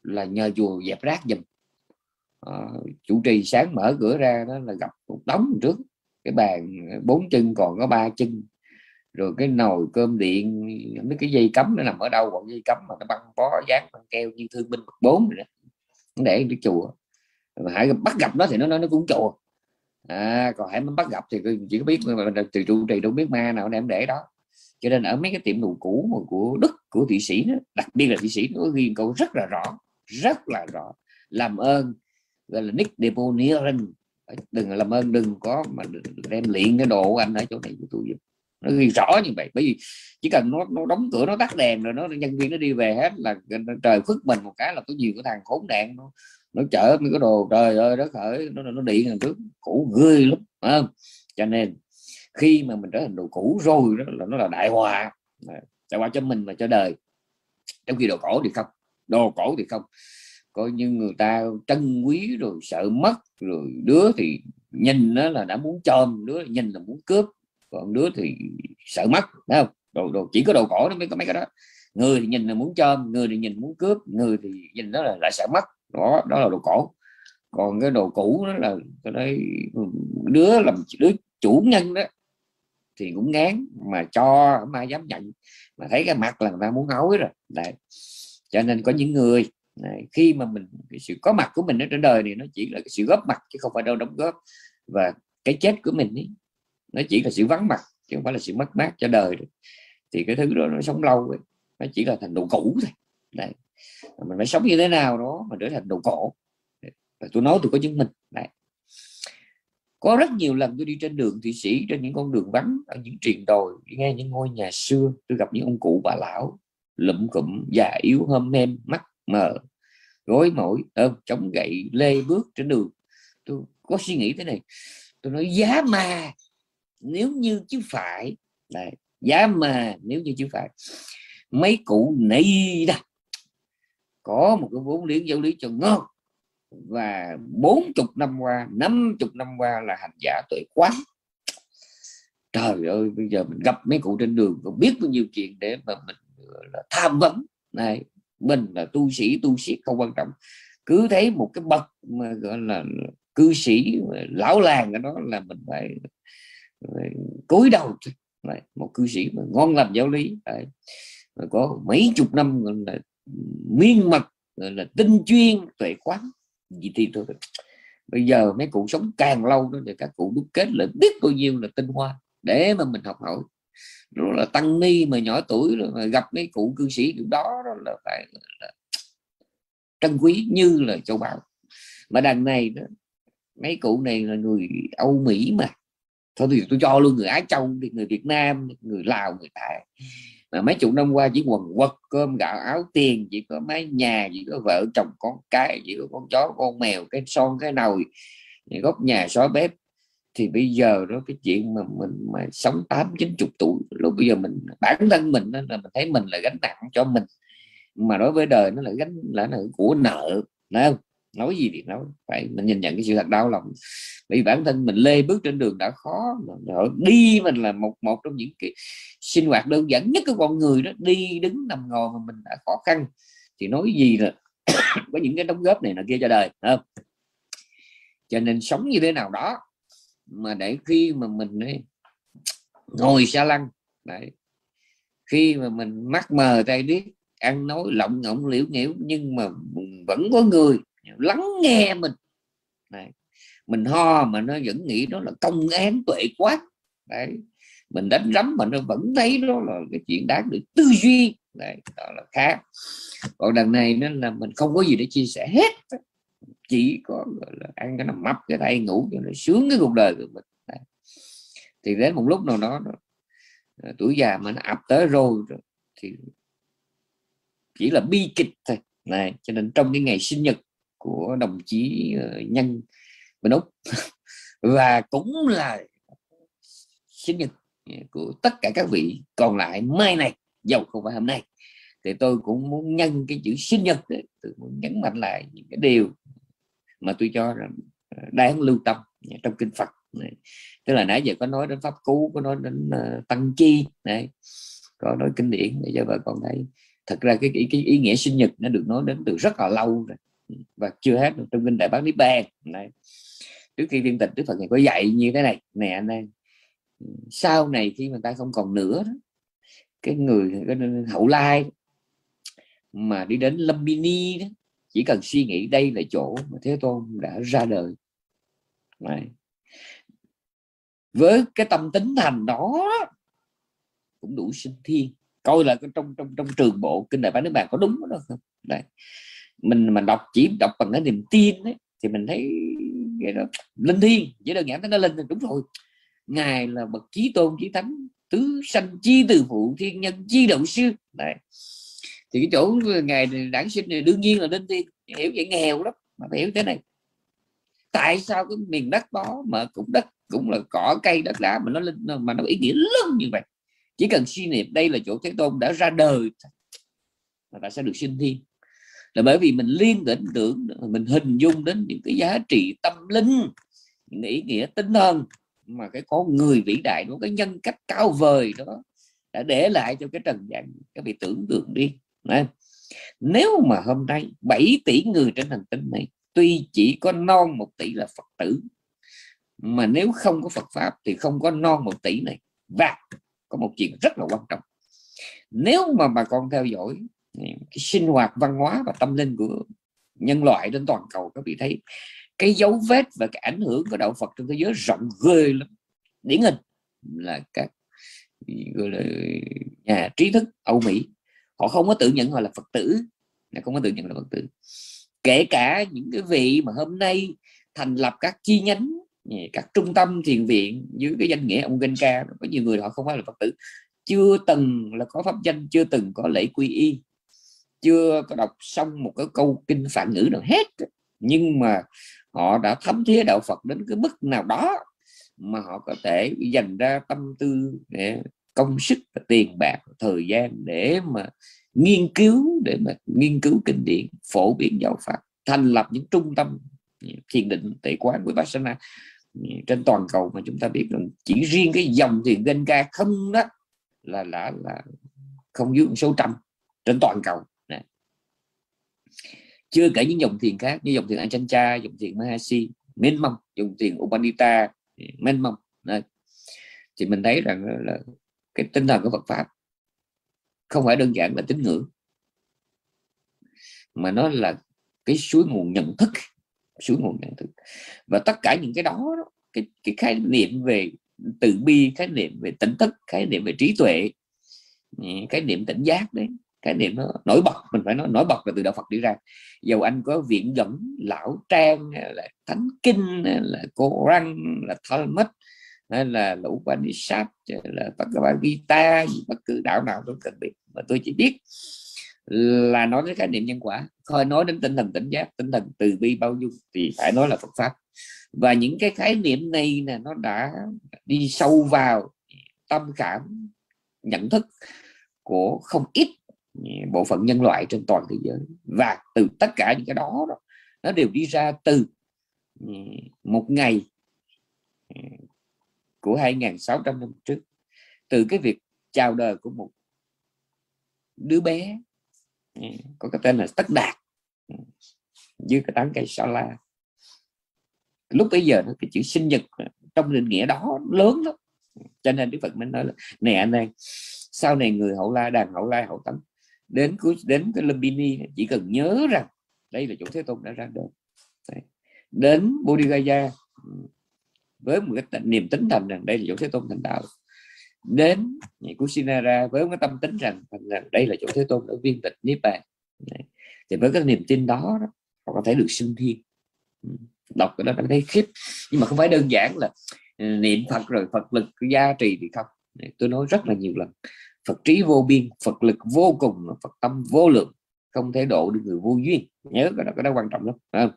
là nhờ chùa dẹp rác giùm. À, chủ trì sáng mở cửa ra đó là gặp một đống trước. Cái bàn bốn chân còn có ba chân. Rồi cái nồi cơm điện mấy cái dây cấm nó nằm ở đâu còn dây cấm mà nó băng bó dán băng keo như thương binh bậc bốn rồi đó. Để cái chùa. Mà hãy bắt gặp nó thì nó nói nó cũng chùa. À, còn hãy bắt gặp thì chỉ có biết từ trụ trì đâu biết ma nào đem để đó cho nên ở mấy cái tiệm đồ cũ mà của đức của thụy sĩ đó, đặc biệt là thụy sĩ nó ghi câu rất là rõ rất là rõ. Làm ơn gọi là nick Deponiering đừng làm ơn đừng có mà đem luyện cái đồ của anh ở chỗ này của tôi giúp. Nó ghi rõ như vậy bởi vì chỉ cần nó nó đóng cửa nó tắt đèn rồi nó nhân viên nó đi về hết là trời phức mình một cái là có nhiều cái thằng khốn nạn nó nó chở mấy cái đồ trời ơi đất khởi nó nó điện thằng trước cũ gươi lắm không? Cho nên khi mà mình trở thành đồ cũ rồi đó là nó là đại hòa. Đại hòa cho mình và cho đời. Trong khi đồ cổ thì không đồ cổ thì không. Coi như người ta trân quý rồi sợ mất rồi đứa thì nhìn nó là đã muốn chôm đứa nhìn là muốn cướp còn đứa thì sợ mất thấy không? Đồ, đồ chỉ có đồ cổ nó mới có mấy cái đó. Người thì nhìn là muốn chôm người thì nhìn muốn cướp người thì nhìn đó là lại sợ mất. Đó đó là đồ cổ. Còn cái đồ cũ đó là cái đấy đứa làm đứa chủ nhân đó thì cũng ngán mà cho không ai dám nhận. Mà thấy cái mặt là người ta muốn hối rồi. Đấy. Cho nên có những người này, khi mà mình cái sự có mặt của mình ở trên đời này nó chỉ là cái sự góp mặt chứ không phải đâu đóng góp. Và cái chết của mình ấy, nó chỉ là sự vắng mặt chứ không phải là sự mất mát cho đời được. thì cái thứ đó nó sống lâu ấy, nó chỉ là thành đồ cũ thôi. Đấy. Mình phải sống như thế nào đó mà trở thành đồ cổ. Và tôi nói tôi có chứng minh. Đấy có rất nhiều lần tôi đi trên đường thụy sĩ trên những con đường vắng ở những triền đồi nghe những ngôi nhà xưa. Tôi gặp những ông cụ bà lão lụm cụm già yếu hôm hem mắt mờ gối mỏi ôm chống gậy lê bước trên đường. Tôi có suy nghĩ thế này tôi nói giá mà nếu như chứ phải. Này, giá mà nếu như chứ phải. Mấy cụ này đó có một cái vốn liếng giáo lý cho ngon và bốn chục năm qua năm chục năm qua là hành giả tuệ quán. Trời ơi bây giờ mình gặp mấy cụ trên đường còn biết bao nhiêu chuyện để mà mình là tham vấn. Này mình là tu sĩ tu sĩ không quan trọng. Cứ thấy một cái bậc mà gọi là cư sĩ lão làng ở đó là mình phải, phải cúi đầu này, một cư sĩ mà ngon lành giáo lý. Đấy. có mấy chục năm là miên mật là tinh chuyên tuệ quán vì thì thôi bây giờ mấy cụ sống càng lâu đó thì các cụ đúc kết lại biết bao nhiêu là tinh hoa để mà mình học hỏi. Đó là tăng ni mà nhỏ tuổi rồi mà gặp mấy cụ cư sĩ kiểu đó, đó là phải là trân quý như là châu bảo mà đằng này đó mấy cụ này là người Âu Mỹ mà. Thôi thì tôi cho luôn người Á Châu thì người Việt Nam người Lào người Thái mà mấy chục năm qua chỉ quần quật cơm gạo áo tiền chỉ có mái nhà chỉ có vợ chồng con cái chỉ có con chó con mèo cái son cái nồi góc nhà xóa bếp. Thì bây giờ đó cái chuyện mà mình mà sống tám chín chục tuổi lúc bây giờ mình bản thân mình đó là mình thấy mình là gánh nặng cho mình. Mà đối với đời nó là gánh là, là của nợ phải không? Nói gì thì nói phải mình nhìn nhận cái sự thật đau lòng. Vì bản thân mình lê bước trên đường đã khó rồi đi mình là một một trong những cái sinh hoạt đơn giản nhất của con người đó đi đứng nằm ngồi mà mình đã khó khăn. Thì nói gì là có những cái đóng góp này là kia cho đời không? Cho nên sống như thế nào đó mà để khi mà mình ấy, ngồi xa lăng đấy khi mà mình mắc mờ tay điếc ăn nói lộng ngọng liễu nhiễu nhưng mà vẫn có người lắng nghe mình. Này. mình ho mà nó vẫn nghĩ đó là công án tuệ quát. Đấy. Mình đánh rắm mà nó vẫn thấy đó là cái chuyện đáng được tư duy. Đấy đó là khác. Còn đằng này nó là mình không có gì để chia sẻ hết. Chỉ có là ăn cái nằm mập cái tay ngủ cho nó sướng cái cuộc đời của mình. Đấy. thì đến một lúc nào đó, à, tuổi già mà nó ập tới rồi, rồi thì chỉ là bi kịch thôi. Này cho nên trong cái ngày sinh nhật của đồng chí ờ, nhân bên úc. Và cũng là sinh nhật của tất cả các vị còn lại mai này dầu không phải hôm nay. Thì tôi cũng muốn nhân cái chữ sinh nhật đấy, tôi muốn nhấn mạnh lại những cái điều mà tôi cho rằng ờ, đáng lưu tâm trong kinh Phật. Này. tức là nãy giờ có nói đến pháp cú có nói đến uh, tăng chi này có nói kinh điển. Để cho bà con thấy thật ra cái, cái, cái ý nghĩa sinh nhật nó được nói đến từ rất là lâu rồi và chưa hết trong kinh đại bác niết bàn. Này trước khi viên tịch đức phật này có dạy như thế này nè anh em sau này khi mà ta không còn nữa đó, cái người cái hậu lai mà đi đến Lumbini đó chỉ cần suy nghĩ đây là chỗ mà Thế Tôn đã ra đời. Này. với cái tâm tính thành đó cũng đủ sinh thiên. Coi là trong trong trong trường bộ kinh đại bá nước bàn có đúng đó không đây mình mà đọc chỉ đọc bằng cái niềm tin ấy, thì mình thấy cái đó linh thiêng chỉ đơn giản nó linh đúng rồi. Ngài là bậc chí tôn chí thánh tứ sanh chi từ phụ thiên nhân chi động sư. Đấy. Thì cái chỗ ngài đản sinh này đương nhiên là linh thiêng hiểu vậy nghèo lắm mà phải hiểu thế này. Tại sao cái miền đất đó mà cũng đất cũng là cỏ cây đất đá mà nó linh mà nó ý nghĩa lớn như vậy? Chỉ cần suy niệm đây là chỗ thế tôn đã ra đời mà ta sẽ được sinh thiên là bởi vì mình liên tưởng tưởng mình hình dung đến những cái giá trị tâm linh, những ý nghĩa tinh thần mà cái con người vĩ đại đó, cái nhân cách cao vời đó đã để lại cho cái trần gian các vị tưởng tượng đi. Đấy. nếu mà hôm nay 7 tỷ người trên hành tinh này tuy chỉ có non một tỷ là phật tử, mà nếu không có Phật pháp thì không có non một tỷ này. Và có một chuyện rất là quan trọng. Nếu mà bà con theo dõi cái sinh hoạt văn hóa và tâm linh của nhân loại trên toàn cầu, các vị thấy cái dấu vết và cái ảnh hưởng của đạo Phật trong thế giới rộng ghê lắm. Điển hình là các, gọi là, nhà trí thức Âu Mỹ, họ không có tự nhận họ là Phật tử không có tự nhận là Phật tử. Kể cả những cái vị mà hôm nay thành lập các chi nhánh các trung tâm thiền viện dưới cái danh nghĩa ông Genka, có nhiều người họ không phải là Phật tử. Chưa từng là có pháp danh, chưa từng có lễ quy y chưa có đọc xong một cái câu kinh phạn ngữ nào hết nhưng mà họ đã thấm thía đạo Phật đến cái mức nào đó mà họ có thể dành ra tâm tư để công sức và tiền bạc, thời gian để mà nghiên cứu, để mà nghiên cứu kinh điển, phổ biến giáo pháp, thành lập những trung tâm thiền định tệ quán với Vipassana trên toàn cầu mà chúng ta biết rằng chỉ riêng cái dòng thiền kinh ca không đó là là là không dưới số trăm trên toàn cầu chưa kể những dòng thiền khác như dòng thiền Ajahn dòng thiền Mahasi mênh mông dòng thiền Upanita mênh mông. Thì mình thấy rằng là cái tinh thần của Phật pháp không phải đơn giản là tín ngưỡng mà nó là cái suối nguồn nhận thức suối nguồn nhận thức. Và tất cả những cái đó cái, cái khái niệm về từ bi khái niệm về tỉnh thức khái niệm về trí tuệ ừ, cái niệm tỉnh giác đấy cái niệm nó nổi bật, mình phải nói nổi bật là từ đạo Phật đi ra. Dầu anh có viện dẫn lão trang, là thánh kinh, là cô răng, là Talmud hay là lũ Upanishad, là Bhagavad Gita bất cứ đạo nào tôi cần biết. Mà tôi chỉ biết là nói đến khái niệm nhân quả thôi nói đến tinh thần tỉnh giác, tinh thần từ bi bao dung thì phải nói là Phật pháp. Và những cái khái niệm này nè, nó đã đi sâu vào tâm cảm, nhận thức của không ít bộ phận nhân loại trên toàn thế giới. Và từ tất cả những cái đó, đó nó đều đi ra từ ừ, một ngày ừ, của 2.600 năm trước. Từ cái việc chào đời của một đứa bé ừ, có cái tên là Tất Đạt dưới cái tán cây sa la. Lúc bây giờ cái chữ sinh nhật trong định nghĩa đó lớn lắm. Cho nên Đức Phật mới nói là nè anh em sau này người hậu la đàn hậu la hậu tấn đến cuối đến cái Lumbini chỉ cần nhớ rằng đây là chỗ Thế Tôn đã ra đời. Đến Bodhigaya với một cái niềm tính thành rằng đây là chỗ Thế Tôn thành đạo. Đến Kusinara với cái tâm tính rằng, rằng đây là chỗ Thế Tôn đã viên tịch Niết Bàn. Thì với cái niềm tin đó, đó họ có thể được sinh thiên đọc cái đó đã thấy khiếp. Nhưng mà không phải đơn giản là ừ, niệm Phật rồi Phật lực gia trì thì không. Tôi nói rất là nhiều lần Phật trí vô biên, Phật lực vô cùng, Phật tâm vô lượng, không thể độ được người vô duyên. Nhớ cái đó cái đó quan trọng lắm không?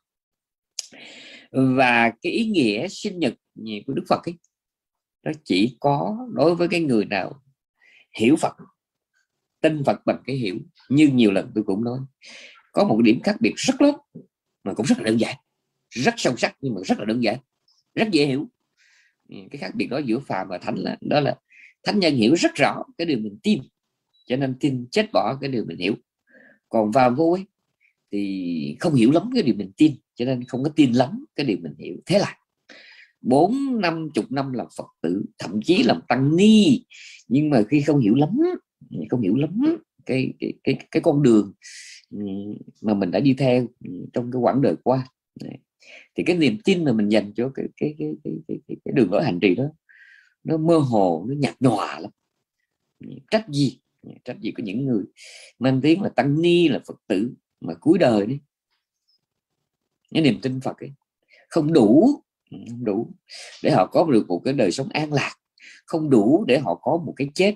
và cái ý nghĩa sinh nhật của Đức Phật ấy, nó chỉ có đối với cái người nào hiểu Phật, tin Phật bằng cái hiểu. Như nhiều lần tôi cũng nói, có một điểm khác biệt rất lớn, mà cũng rất là đơn giản, rất sâu sắc nhưng mà rất là đơn giản, rất dễ hiểu. Cái khác biệt đó giữa phàm và thánh là, đó là thánh nhân hiểu rất rõ cái điều mình tin cho nên tin chết bỏ cái điều mình hiểu. Còn vào vô ấy thì không hiểu lắm cái điều mình tin cho nên không có tin lắm cái điều mình hiểu. Thế là bốn năm chục năm làm phật tử thậm chí làm tăng ni nhưng mà khi không hiểu lắm không hiểu lắm cái cái cái, cái con đường ừ, mà mình đã đi theo trong cái quãng đời qua. Thì cái niềm tin mà mình dành cho cái cái cái cái, cái, cái, cái đường lối hành trì đó nó mơ hồ, nó nhạt nhòa lắm. Trách gì? Trách gì có những người mang tiếng là tăng ni, là phật tử mà cuối đời đi. Cái niềm tin phật ấy, không đủ không đủ để họ có được một cái đời sống an lạc, không đủ để họ có một cái chết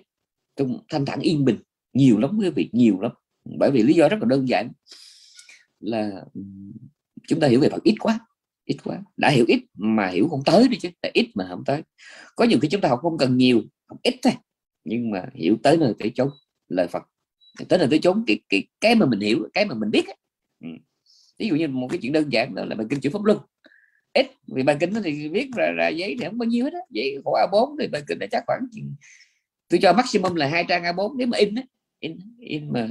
trong thanh thản yên bình. Nhiều lắm quý vị, nhiều lắm. Bởi vì lý do rất là đơn giản là chúng ta hiểu về Phật ít quá ít quá. Đã hiểu ít mà hiểu không tới đi chứ. Là ít mà không tới. Có nhiều khi chúng ta học không cần nhiều học ít thôi. Nhưng mà hiểu tới nơi tới chốn lời Phật. Tới nơi tới chốn cái cái cái mà mình hiểu cái mà mình biết ừ. ví dụ như một cái chuyện đơn giản đó là bài kinh chữ pháp luân. Ít vì bài kinh thì viết ra, ra giấy thì không bao nhiêu hết á. Vậy khổ A4 thì bài kinh nó chắc khoảng tôi cho maximum là hai trang A4 nếu mà in á. In in mà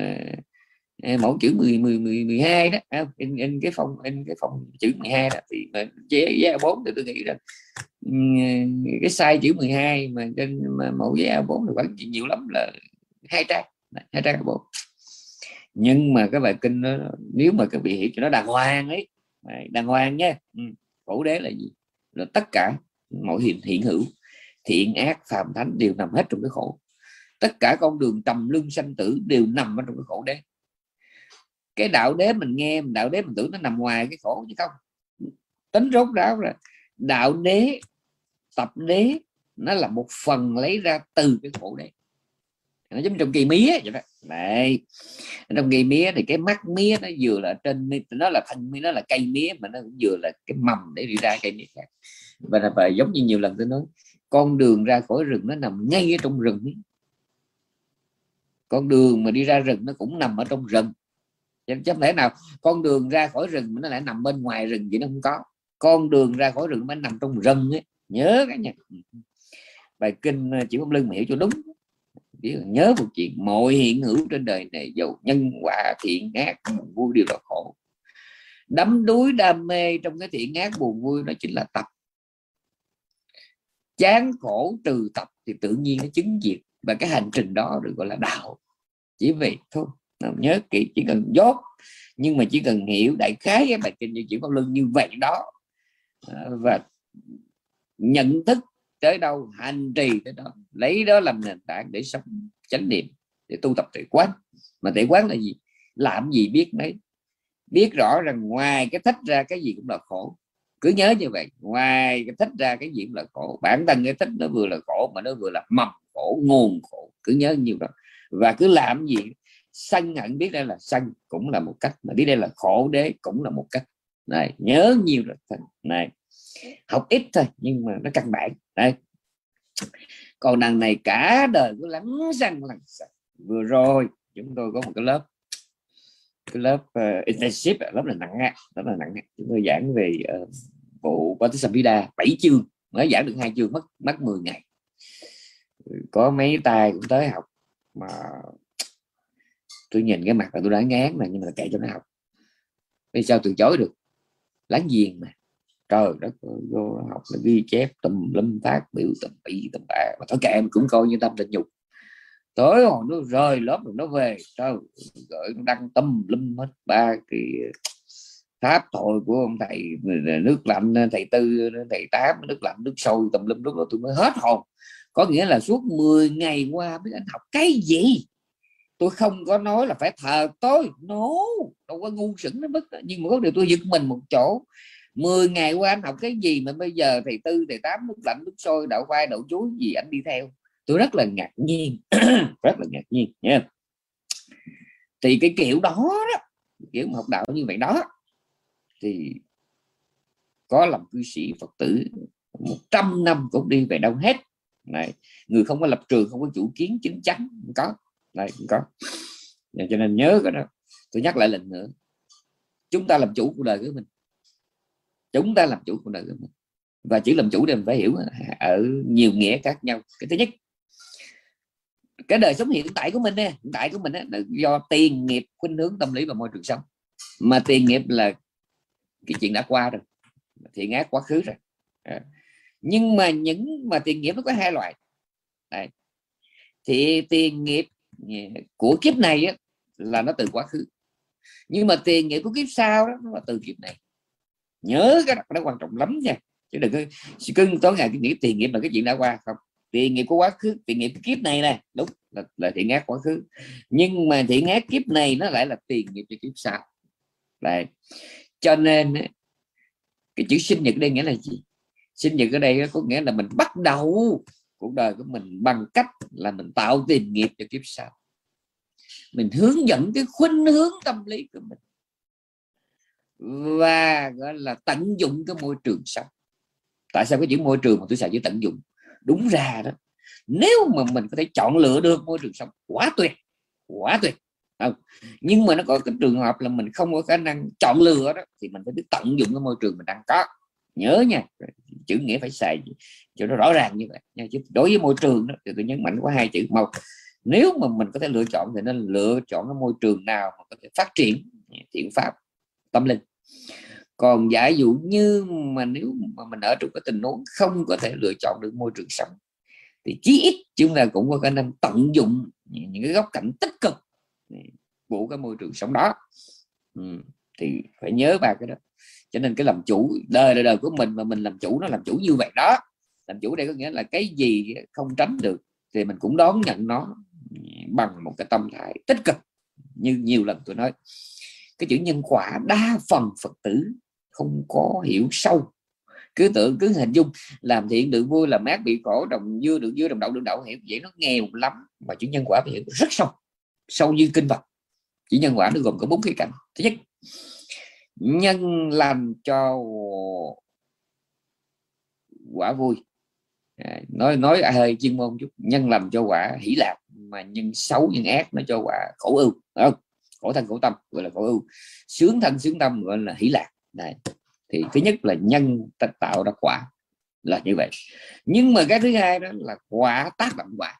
Ờ, mẫu chữ 10 10 10 12 đó à, in, in cái phong in cái phong chữ 12 đó thì mà chế giá 4 thì tôi nghĩ rằng ờ, cái size chữ 12 mà trên mà mẫu giấy A4 thì khoảng nhiều lắm là hai trang hai trang A4 nhưng mà cái bài kinh đó, nếu mà các vị hiểu cho nó đàng hoàng ấy đàng hoàng nhé cổ đế là gì? Là tất cả mọi hiện hiện hữu thiện ác phàm thánh đều nằm hết trong cái khổ. Tất cả con đường trầm lưng sanh tử đều nằm ở trong cái khổ đế cái đạo đế mình nghe, đạo đế mình tưởng nó nằm ngoài cái khổ chứ không. Tính rốt ráo ra, đạo đế, tập đế, nó là một phần lấy ra từ cái khổ đế. Nó giống trong kỳ mía vậy đó. Này trong kỳ mía thì cái mắt mía nó vừa là trên, nó là thân mía, nó là cây mía, mà nó cũng vừa là cái mầm để đi ra cây mía khác. Và là và giống như nhiều lần tôi nói, con đường ra khỏi rừng nó nằm ngay ở trong rừng con đường mà đi ra rừng nó cũng nằm ở trong rừng chấp thể nào, con đường ra khỏi rừng nó lại nằm bên ngoài rừng vậy nó không có. Con đường ra khỏi rừng nó nằm trong rừng ấy, nhớ cái nha. Bài kinh chỉ không lưng mà hiểu cho đúng. Biết nhớ một chuyện, mọi hiện hữu trên đời này dầu nhân quả, thiện ác, buồn vui đều là khổ. Đắm đuối, đam mê trong cái thiện ác, buồn vui nó chính là tập. Chán khổ trừ tập thì tự nhiên nó chứng diệt. Và cái hành trình đó được gọi là đạo. Chỉ vậy thôi nhớ kỹ, chỉ cần dốt. Nhưng mà chỉ cần hiểu đại khái cái bài kinh như chữ pháp luân như vậy đó à, và nhận thức tới đâu, hành trì tới đó, lấy đó làm nền tảng để sống, chánh niệm, để tu tập tuệ quán. Mà tuệ quán là gì? Làm gì biết đấy biết rõ rằng ngoài cái thích ra cái gì cũng là khổ. Cứ nhớ như vậy, ngoài cái thích ra cái gì cũng là khổ. Bản thân cái thích nó vừa là khổ mà nó vừa là mầm khổ, nguồn khổ. Cứ nhớ như đó và cứ làm gì sân hận biết đây là sân cũng là một cách mà biết đây là khổ đế cũng là một cách. Này nhớ nhiều rồi này học ít thôi nhưng mà nó căn bản. Đây. Còn đằng này cả đời cứ lắng răng sạch vừa rồi chúng tôi có một cái lớp cái lớp uh, internship lớp là nặng rất là nặng chúng tôi giảng về uh, bộ Patisambhida bảy chương. Mới giảng được hai chương mất mất 10 ngày. Ừ, có mấy tay cũng tới học mà tôi nhìn cái mặt là tôi đã ngán mà, nhưng mà kệ cho nó học. Vì sao từ chối được? Láng giềng mà. Trời đất vô học là ghi chép tùm lâm phát biểu tùm bị tùm bạ. Mà thôi kệ cũng coi như tâm tình nhục. Tối hồi nó rơi lớp rồi nó về, trời gửi đăng tâm lâm hết ba cái tháp thôi của ông thầy, nước lạnh, thầy tư, thầy tám, nước lạnh, nước sôi tùm lum, lúc đó tôi mới hết hồn. Có nghĩa là suốt 10 ngày qua biết anh học cái gì? Tôi không có nói là phải thờ tôi. No đâu có ngu sững nó mất nhưng mà có điều tôi giật mình một chỗ. 10 ngày qua anh học cái gì mà bây giờ thầy tư thầy tám nước lạnh nước sôi đậu khoai đậu chuối gì anh đi theo? Tôi rất là ngạc nhiên. Rất là ngạc nhiên nha. Thì cái kiểu đó, đó kiểu học đạo như vậy đó thì có làm cư sĩ phật tử 100 năm cũng đi về đâu hết. Này người không có lập trường không có chủ kiến chính chắn không có này cũng có. Cho nên nhớ cái đó. Tôi nhắc lại lần nữa. Chúng ta làm chủ cuộc đời của mình. Chúng ta làm chủ cuộc đời của mình. Và chữ làm chủ thì mình phải hiểu ở nhiều nghĩa khác nhau. Cái thứ nhất, cái đời sống hiện tại của mình nè, hiện tại của mình là do tiền, nghiệp, khuynh hướng, tâm lý và môi trường sống. Mà tiền, nghiệp là cái chuyện đã qua rồi. Thiện ác quá khứ rồi. À. nhưng mà những mà tiền, nghiệp nó có hai loại. Đây. thì tiền, nghiệp của kiếp này á, là nó từ quá khứ. Nhưng mà tiền nghiệp của kiếp sau đó nó là từ kiếp này. Nhớ cái đó, nó quan trọng lắm nha. Chứ đừng có cứ tối ngày nghĩ tiền nghiệp là cái chuyện đã qua không. Tiền nghiệp của quá khứ tiền nghiệp kiếp này nè. Đúng là, là thiện ác quá khứ. Nhưng mà thiện ác kiếp này nó lại là tiền nghiệp cho kiếp sau. Đấy. cho nên cái chữ sinh nhật đây nghĩa là gì? Sinh nhật ở đây có nghĩa là mình bắt đầu cuộc đời của mình bằng cách là mình tạo tiền nghiệp cho kiếp sau. Mình hướng dẫn cái khuynh hướng tâm lý của mình. Và, gọi là, tận dụng cái môi trường sống. Tại sao cái chữ môi trường mà tôi xài chữ tận dụng? Đúng ra đó, nếu mà mình có thể chọn lựa được môi trường sống, quá tuyệt quá tuyệt. Không, nhưng mà nó có cái trường hợp là mình không có khả năng chọn lựa đó, thì mình phải biết tận dụng cái môi trường mình đang có nhớ nha. Chữ nghĩa phải xài cho nó rõ ràng như vậy. Nha chứ đối với môi trường đó, thì tôi nhấn mạnh có hai chữ. Một nếu mà mình có thể lựa chọn thì nên lựa chọn cái môi trường nào mà có thể phát triển thiện pháp tâm linh. Còn giả dụ như mà nếu mà mình ở trong cái tình huống không có thể lựa chọn được môi trường sống thì chí ít chúng ta cũng có khả năng tận dụng những cái góc cạnh tích cực của cái môi trường sống đó. Ừ. thì phải nhớ ba cái đó cho nên cái làm chủ đời đời, đời của mình mà mình làm chủ nó làm chủ như vậy đó. Làm chủ đây có nghĩa là cái gì không tránh được thì mình cũng đón nhận nó bằng một cái tâm thái tích cực như nhiều lần tôi nói. Cái chữ nhân quả đa phần phật tử không có hiểu sâu. Cứ tưởng cứ hình dung làm thiện được vui làm mát bị khổ đồng dưa được dưa đồng đậu được đậu hiểu vậy nó nghèo lắm. Mà chữ nhân quả phải hiểu rất sâu sâu như kinh vật chữ nhân quả nó gồm có bốn khía cạnh. Thứ nhất nhân làm cho quả vui. À, nói nói hơi chuyên môn chút. Nhân làm cho quả hỷ lạc, mà nhân xấu, nhân ác, nó cho quả khổ ưu không? Khổ thân, khổ tâm, gọi là khổ ưu. Sướng thân, sướng tâm, gọi là hỷ lạc. Này, thì thứ nhất là nhân tạo ra quả, là như vậy. Nhưng mà cái thứ hai đó là quả tác động quả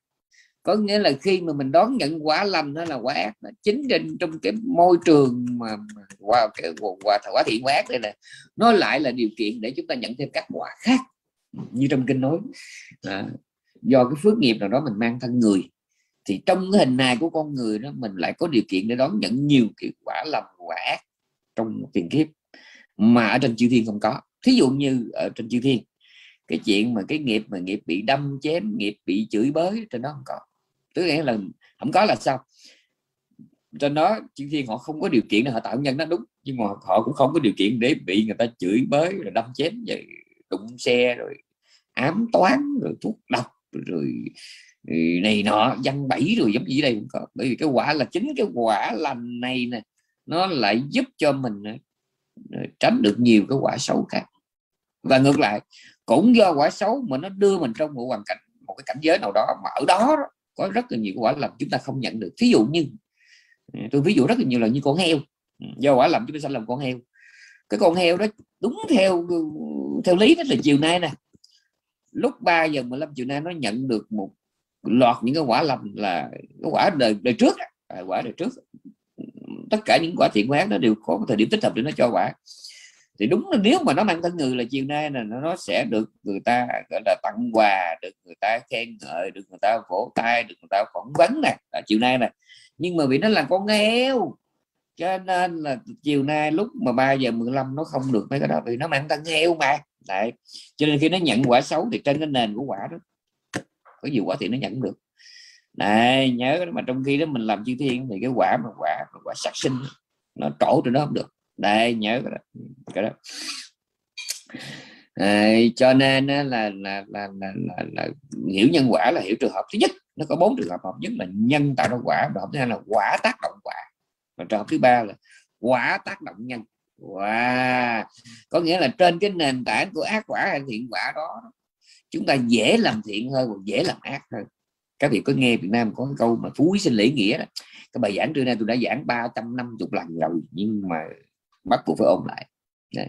có nghĩa là khi mà mình đón nhận quả lành đó là quả ác chính trên trong cái môi trường mà qua cái quả, quả thiện quả ác đây là nó lại là điều kiện để chúng ta nhận thêm các quả khác như trong kinh nói. À, do cái phước nghiệp nào đó mình mang thân người thì trong cái hình hài của con người đó mình lại có điều kiện để đón nhận nhiều cái quả lành quả ác trong tiền kiếp mà ở trên chư thiên không có. Thí dụ như ở trên chư thiên cái chuyện mà cái nghiệp mà nghiệp bị đâm chém nghiệp bị chửi bới trên đó không có tức nghĩa là không có là sao? Trên đó chỉ thiên họ không có điều kiện để họ tạo nhân đó, đúng. Nhưng mà họ cũng không có điều kiện để bị người ta chửi bới, rồi đâm chém, rồi đụng xe, rồi ám toán, rồi thuốc độc, rồi ừ, này nọ, văn bẫy, rồi giống gì đây cũng có. Bởi vì cái quả là chính cái quả lành này nè, nó lại giúp cho mình ừ, ừ, tránh được nhiều cái quả xấu khác. Và ngược lại, cũng do quả xấu mà nó đưa mình trong một hoàn cảnh, một cái cảnh giới nào đó mà ở đó có rất là nhiều quả lầm chúng ta không nhận được. Thí dụ như ừ, tôi ví dụ rất là nhiều là như con heo. Ừ, do quả lầm chúng ta sẽ làm con heo. Cái con heo đó đúng theo theo lý đó là chiều nay nè. Lúc 3 giờ 15 chiều nay nó nhận được một loạt những cái quả lầm là cái quả đời đời trước à, quả đời trước. Tất cả những quả thiện quán nó đều có một thời điểm tích hợp để nó cho quả thì đúng là nếu mà nó mang thân người là chiều nay là nó sẽ được người ta, gọi là, tặng quà, được người ta khen ngợi, được người ta vỗ tay, được người ta phỏng vấn này là chiều nay này nhưng mà vì nó là con heo, cho nên là chiều nay lúc mà 3 giờ 15 nó không được mấy cái đó, vì nó mang thân heo mà. Đấy. cho nên khi nó nhận quả xấu thì trên cái nền của quả đó, có nhiều quả thì nó nhận được. Này, nhớ mà trong khi đó mình làm chư thiên thì cái quả mà quả mà quả sát sinh nó trổ thì nó không được đây nhớ cái đó, cái đó. À, cho nên là là, là, là, là, là hiểu nhân quả là hiểu trường hợp thứ nhất. Nó có bốn trường hợp. Hợp nhất là nhân tạo ra quả và thứ hai là quả tác động quả. Và trường hợp thứ ba là quả tác động nhân. Wow. có nghĩa là trên cái nền tảng của ác quả hay thiện quả đó chúng ta dễ làm thiện hơn và dễ làm ác hơn. Các vị có nghe Việt Nam có cái câu mà phú sinh lễ nghĩa đó. Cái bài giảng trưa nay tôi đã giảng 350 lần rồi nhưng mà bắt buộc phải ôn lại. Đấy.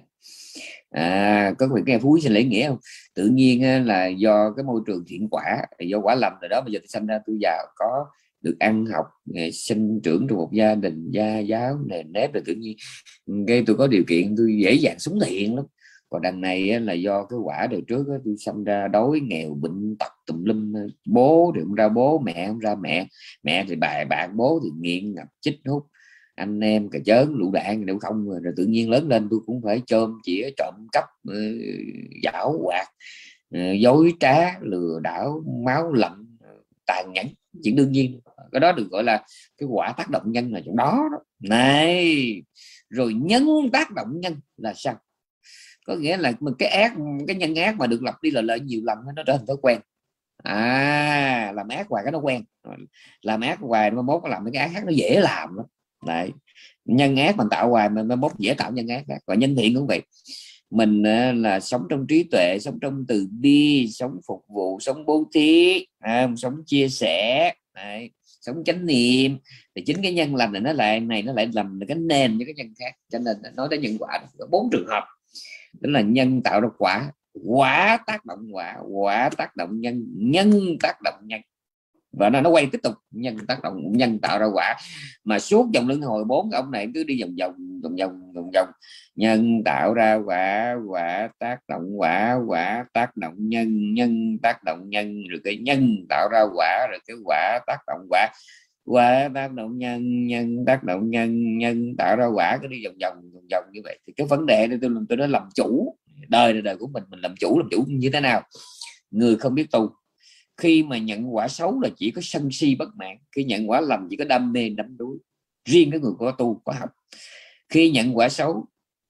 À, có người nghe phú quý sinh lễ nghĩa không? Tự nhiên là do cái môi trường thiện quả do quả lầm rồi đó bây giờ tôi sinh ra tôi giàu có được ăn học ờ, sinh trưởng trong một gia đình gia giáo nền nếp rồi tự nhiên ừ, gây tôi có điều kiện tôi dễ dàng sống thiện lắm. Còn đằng này là do cái quả đời trước tôi sinh ra đói nghèo bệnh tật tùm lum bố thì không ra bố mẹ không ra mẹ mẹ thì bài bạn bố thì nghiện ngập chích hút anh em cà chớn lũ đạn đều không rồi, rồi tự nhiên lớn lên tôi cũng phải chôm chĩa trộm cắp ờ, giảo hoạt ờ, dối trá lừa đảo máu lạnh ờ, tàn nhẫn chuyện đương nhiên. Cái đó được gọi là cái quả tác động nhân là trong đó, đó. Này rồi nhân tác động nhân là sao? Có nghĩa là cái ác cái nhân ác mà được lặp đi là lại nhiều lần nó trở thành thói quen. À làm ác hoài cái nó quen. Làm ác hoài nó mốt làm cái ác khác nó dễ làm lắm đấy. Nhân ác mình tạo hoài mà mốt dễ tạo nhân ác và nhân thiện cũng vậy. Mình ờ, là sống trong trí tuệ sống trong từ bi sống phục vụ sống bố thí à, sống chia sẻ đấy, sống chánh niệm. Thì chính cái nhân lành này nó lại này nó lại làm cái nền cho cái nhân khác. Cho nên nói tới nhân quả có bốn trường hợp. Đó là nhân tạo ra quả. Quả tác động quả quả tác động nhân nhân tác động nhân và nó nó quay tiếp tục, nhân tác động, nhân tạo ra quả. Mà suốt dòng luân hồi bốn, ông này cứ đi vòng vòng vòng vòng vòng vòng. Nhân tạo ra quả quả tác động, quả quả tác động nhân nhân tác động nhân. Rồi cái nhân tạo ra quả, rồi cái quả tác động quả. Quả tác động nhân nhân tác động nhân nhân tạo ra quả, cứ đi vòng vòng vòng vòng như vậy. Thì cái vấn đề này tôi tôi nói làm chủ. Đời đời của mình mình làm chủ làm chủ như thế nào? Người không biết tu khi mà nhận quả xấu là chỉ có sân si bất mãn, khi nhận quả lầm chỉ có đam mê đắm đuối. Riêng cái người có tu, có học. Khi nhận quả xấu,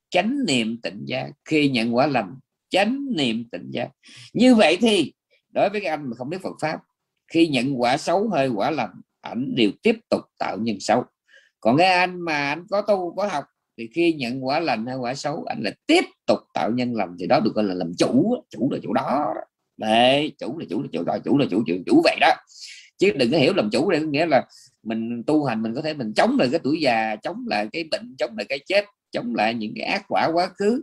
chánh niệm tỉnh giác. Khi nhận quả lầm, chánh niệm tỉnh giác. Như vậy thì, đối với cái anh mà không biết Phật pháp, khi nhận quả xấu hơi quả lầm, ảnh đều tiếp tục tạo nhân xấu. Còn cái anh mà anh có tu, có học, thì khi nhận quả lành hay quả xấu anh là tiếp tục tạo nhân lầm. Thì đó được gọi là làm chủ chủ là chủ đó đấy chủ là chủ là chủ rồi chủ là chủ chủ chủ vậy đó. Chứ đừng có hiểu làm chủ đây nghĩa là mình tu hành mình có thể mình chống lại cái tuổi già chống lại cái bệnh chống lại cái chết chống lại những cái ác quả quá khứ.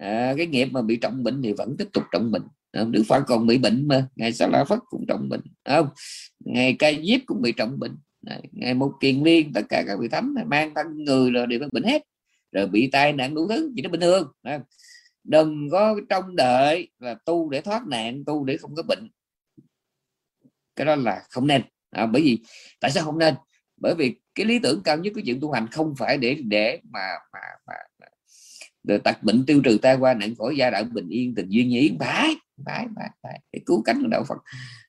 À, cái nghiệp mà bị trọng bệnh thì vẫn tiếp tục trọng bệnh. À, Đức Phật còn bị bệnh mà ngày Sa La Phất cũng trọng bệnh. Không? Ngày Ca Diếp cũng bị trọng bệnh. Ngày một kiền liên tất cả các vị thánh mang thân người rồi đều bệnh hết. Rồi bị tai nạn đủ thứ chỉ nó bình thường đừng có trông đợi là tu để thoát nạn tu để không có bệnh. Cái đó là không nên. À, bởi vì tại sao không nên? Bởi vì cái lý tưởng cao nhất của chuyện tu hành không phải để để mà mà, mà, để tật bệnh tiêu trừ tai qua nạn khỏi gia đạo bình yên tình duyên nhí phải phải phải phải. Để cứu cánh của đạo Phật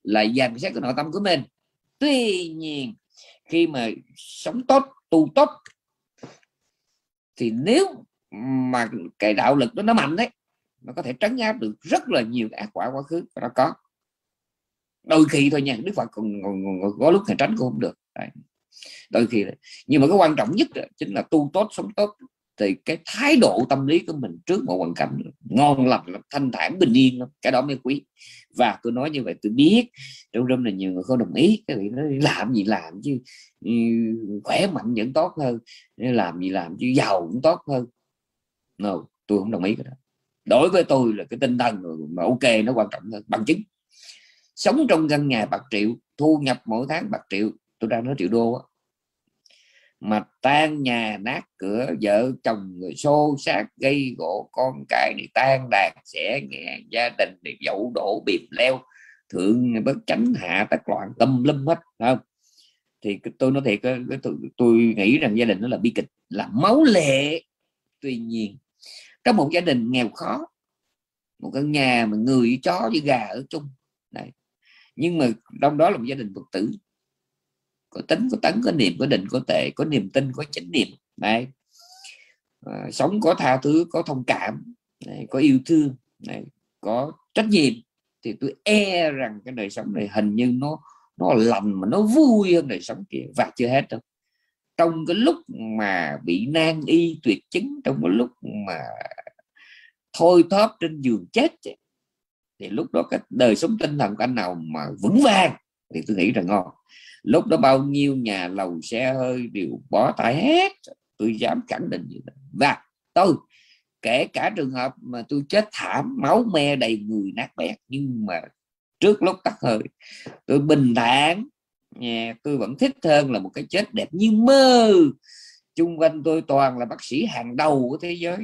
là dàn xét cái nội tâm của mình. Tuy nhiên khi mà sống tốt tu tốt thì nếu mà cái đạo lực đó nó mạnh đấy nó có thể trấn áp được rất là nhiều ác quả quá khứ nó có đôi khi thôi nha đức phật còn, còn, còn có lúc thì tránh cũng không được đấy. đôi khi đấy. nhưng mà cái quan trọng nhất đó, chính là tu tốt sống tốt thì cái thái độ tâm lý của mình trước một hoàn cảnh ngon lành thanh thản bình yên cái đó mới quý và tôi nói như vậy tôi biết trong râm là nhiều người không đồng ý cái vị nó làm gì làm chứ ừ, khỏe mạnh vẫn tốt hơn làm gì làm chứ giàu cũng tốt hơn no, tôi không đồng ý cái đó. Đối với tôi là cái tinh thần mà ok nó quan trọng hơn bằng chứng. Sống trong căn nhà bạc triệu thu nhập mỗi tháng bạc triệu tôi đang nói triệu đô mà tan nhà nát cửa vợ chồng người xô sát gây gỗ con cái thì tan đàn sẽ nghe gia đình thì dẫu đổ bìm leo thượng bất chánh hạ tất loạn tâm lâm hết không? Thì tôi nói thiệt tôi, tôi nghĩ rằng gia đình nó là bi kịch là máu lệ tuy nhiên trong một gia đình nghèo khó một căn nhà mà người chó với gà ở chung Đấy. nhưng mà trong đó là một gia đình phật tử có tính có tấn có niệm có định có tệ có niềm tin có chánh niệm Đấy. À, sống có tha thứ có thông cảm Đấy. có yêu thương Đấy. có trách nhiệm thì tôi e rằng cái đời sống này hình như nó nó lành mà nó vui hơn đời sống kia và chưa hết đâu trong cái lúc mà bị nan y tuyệt chứng, trong cái lúc mà thôi thóp trên giường chết thì lúc đó cái đời sống tinh thần của anh nào mà vững vàng thì tôi nghĩ là ngon. Lúc đó bao nhiêu nhà lầu xe hơi đều bỏ tay hết, tôi dám khẳng định như vậy. Và tôi, kể cả trường hợp mà tôi chết thảm, máu me đầy người nát bét, nhưng mà trước lúc tắt hơi, tôi bình thản nhà tôi vẫn thích hơn là một cái chết đẹp như mơ. Chung quanh tôi toàn là bác sĩ hàng đầu của thế giới.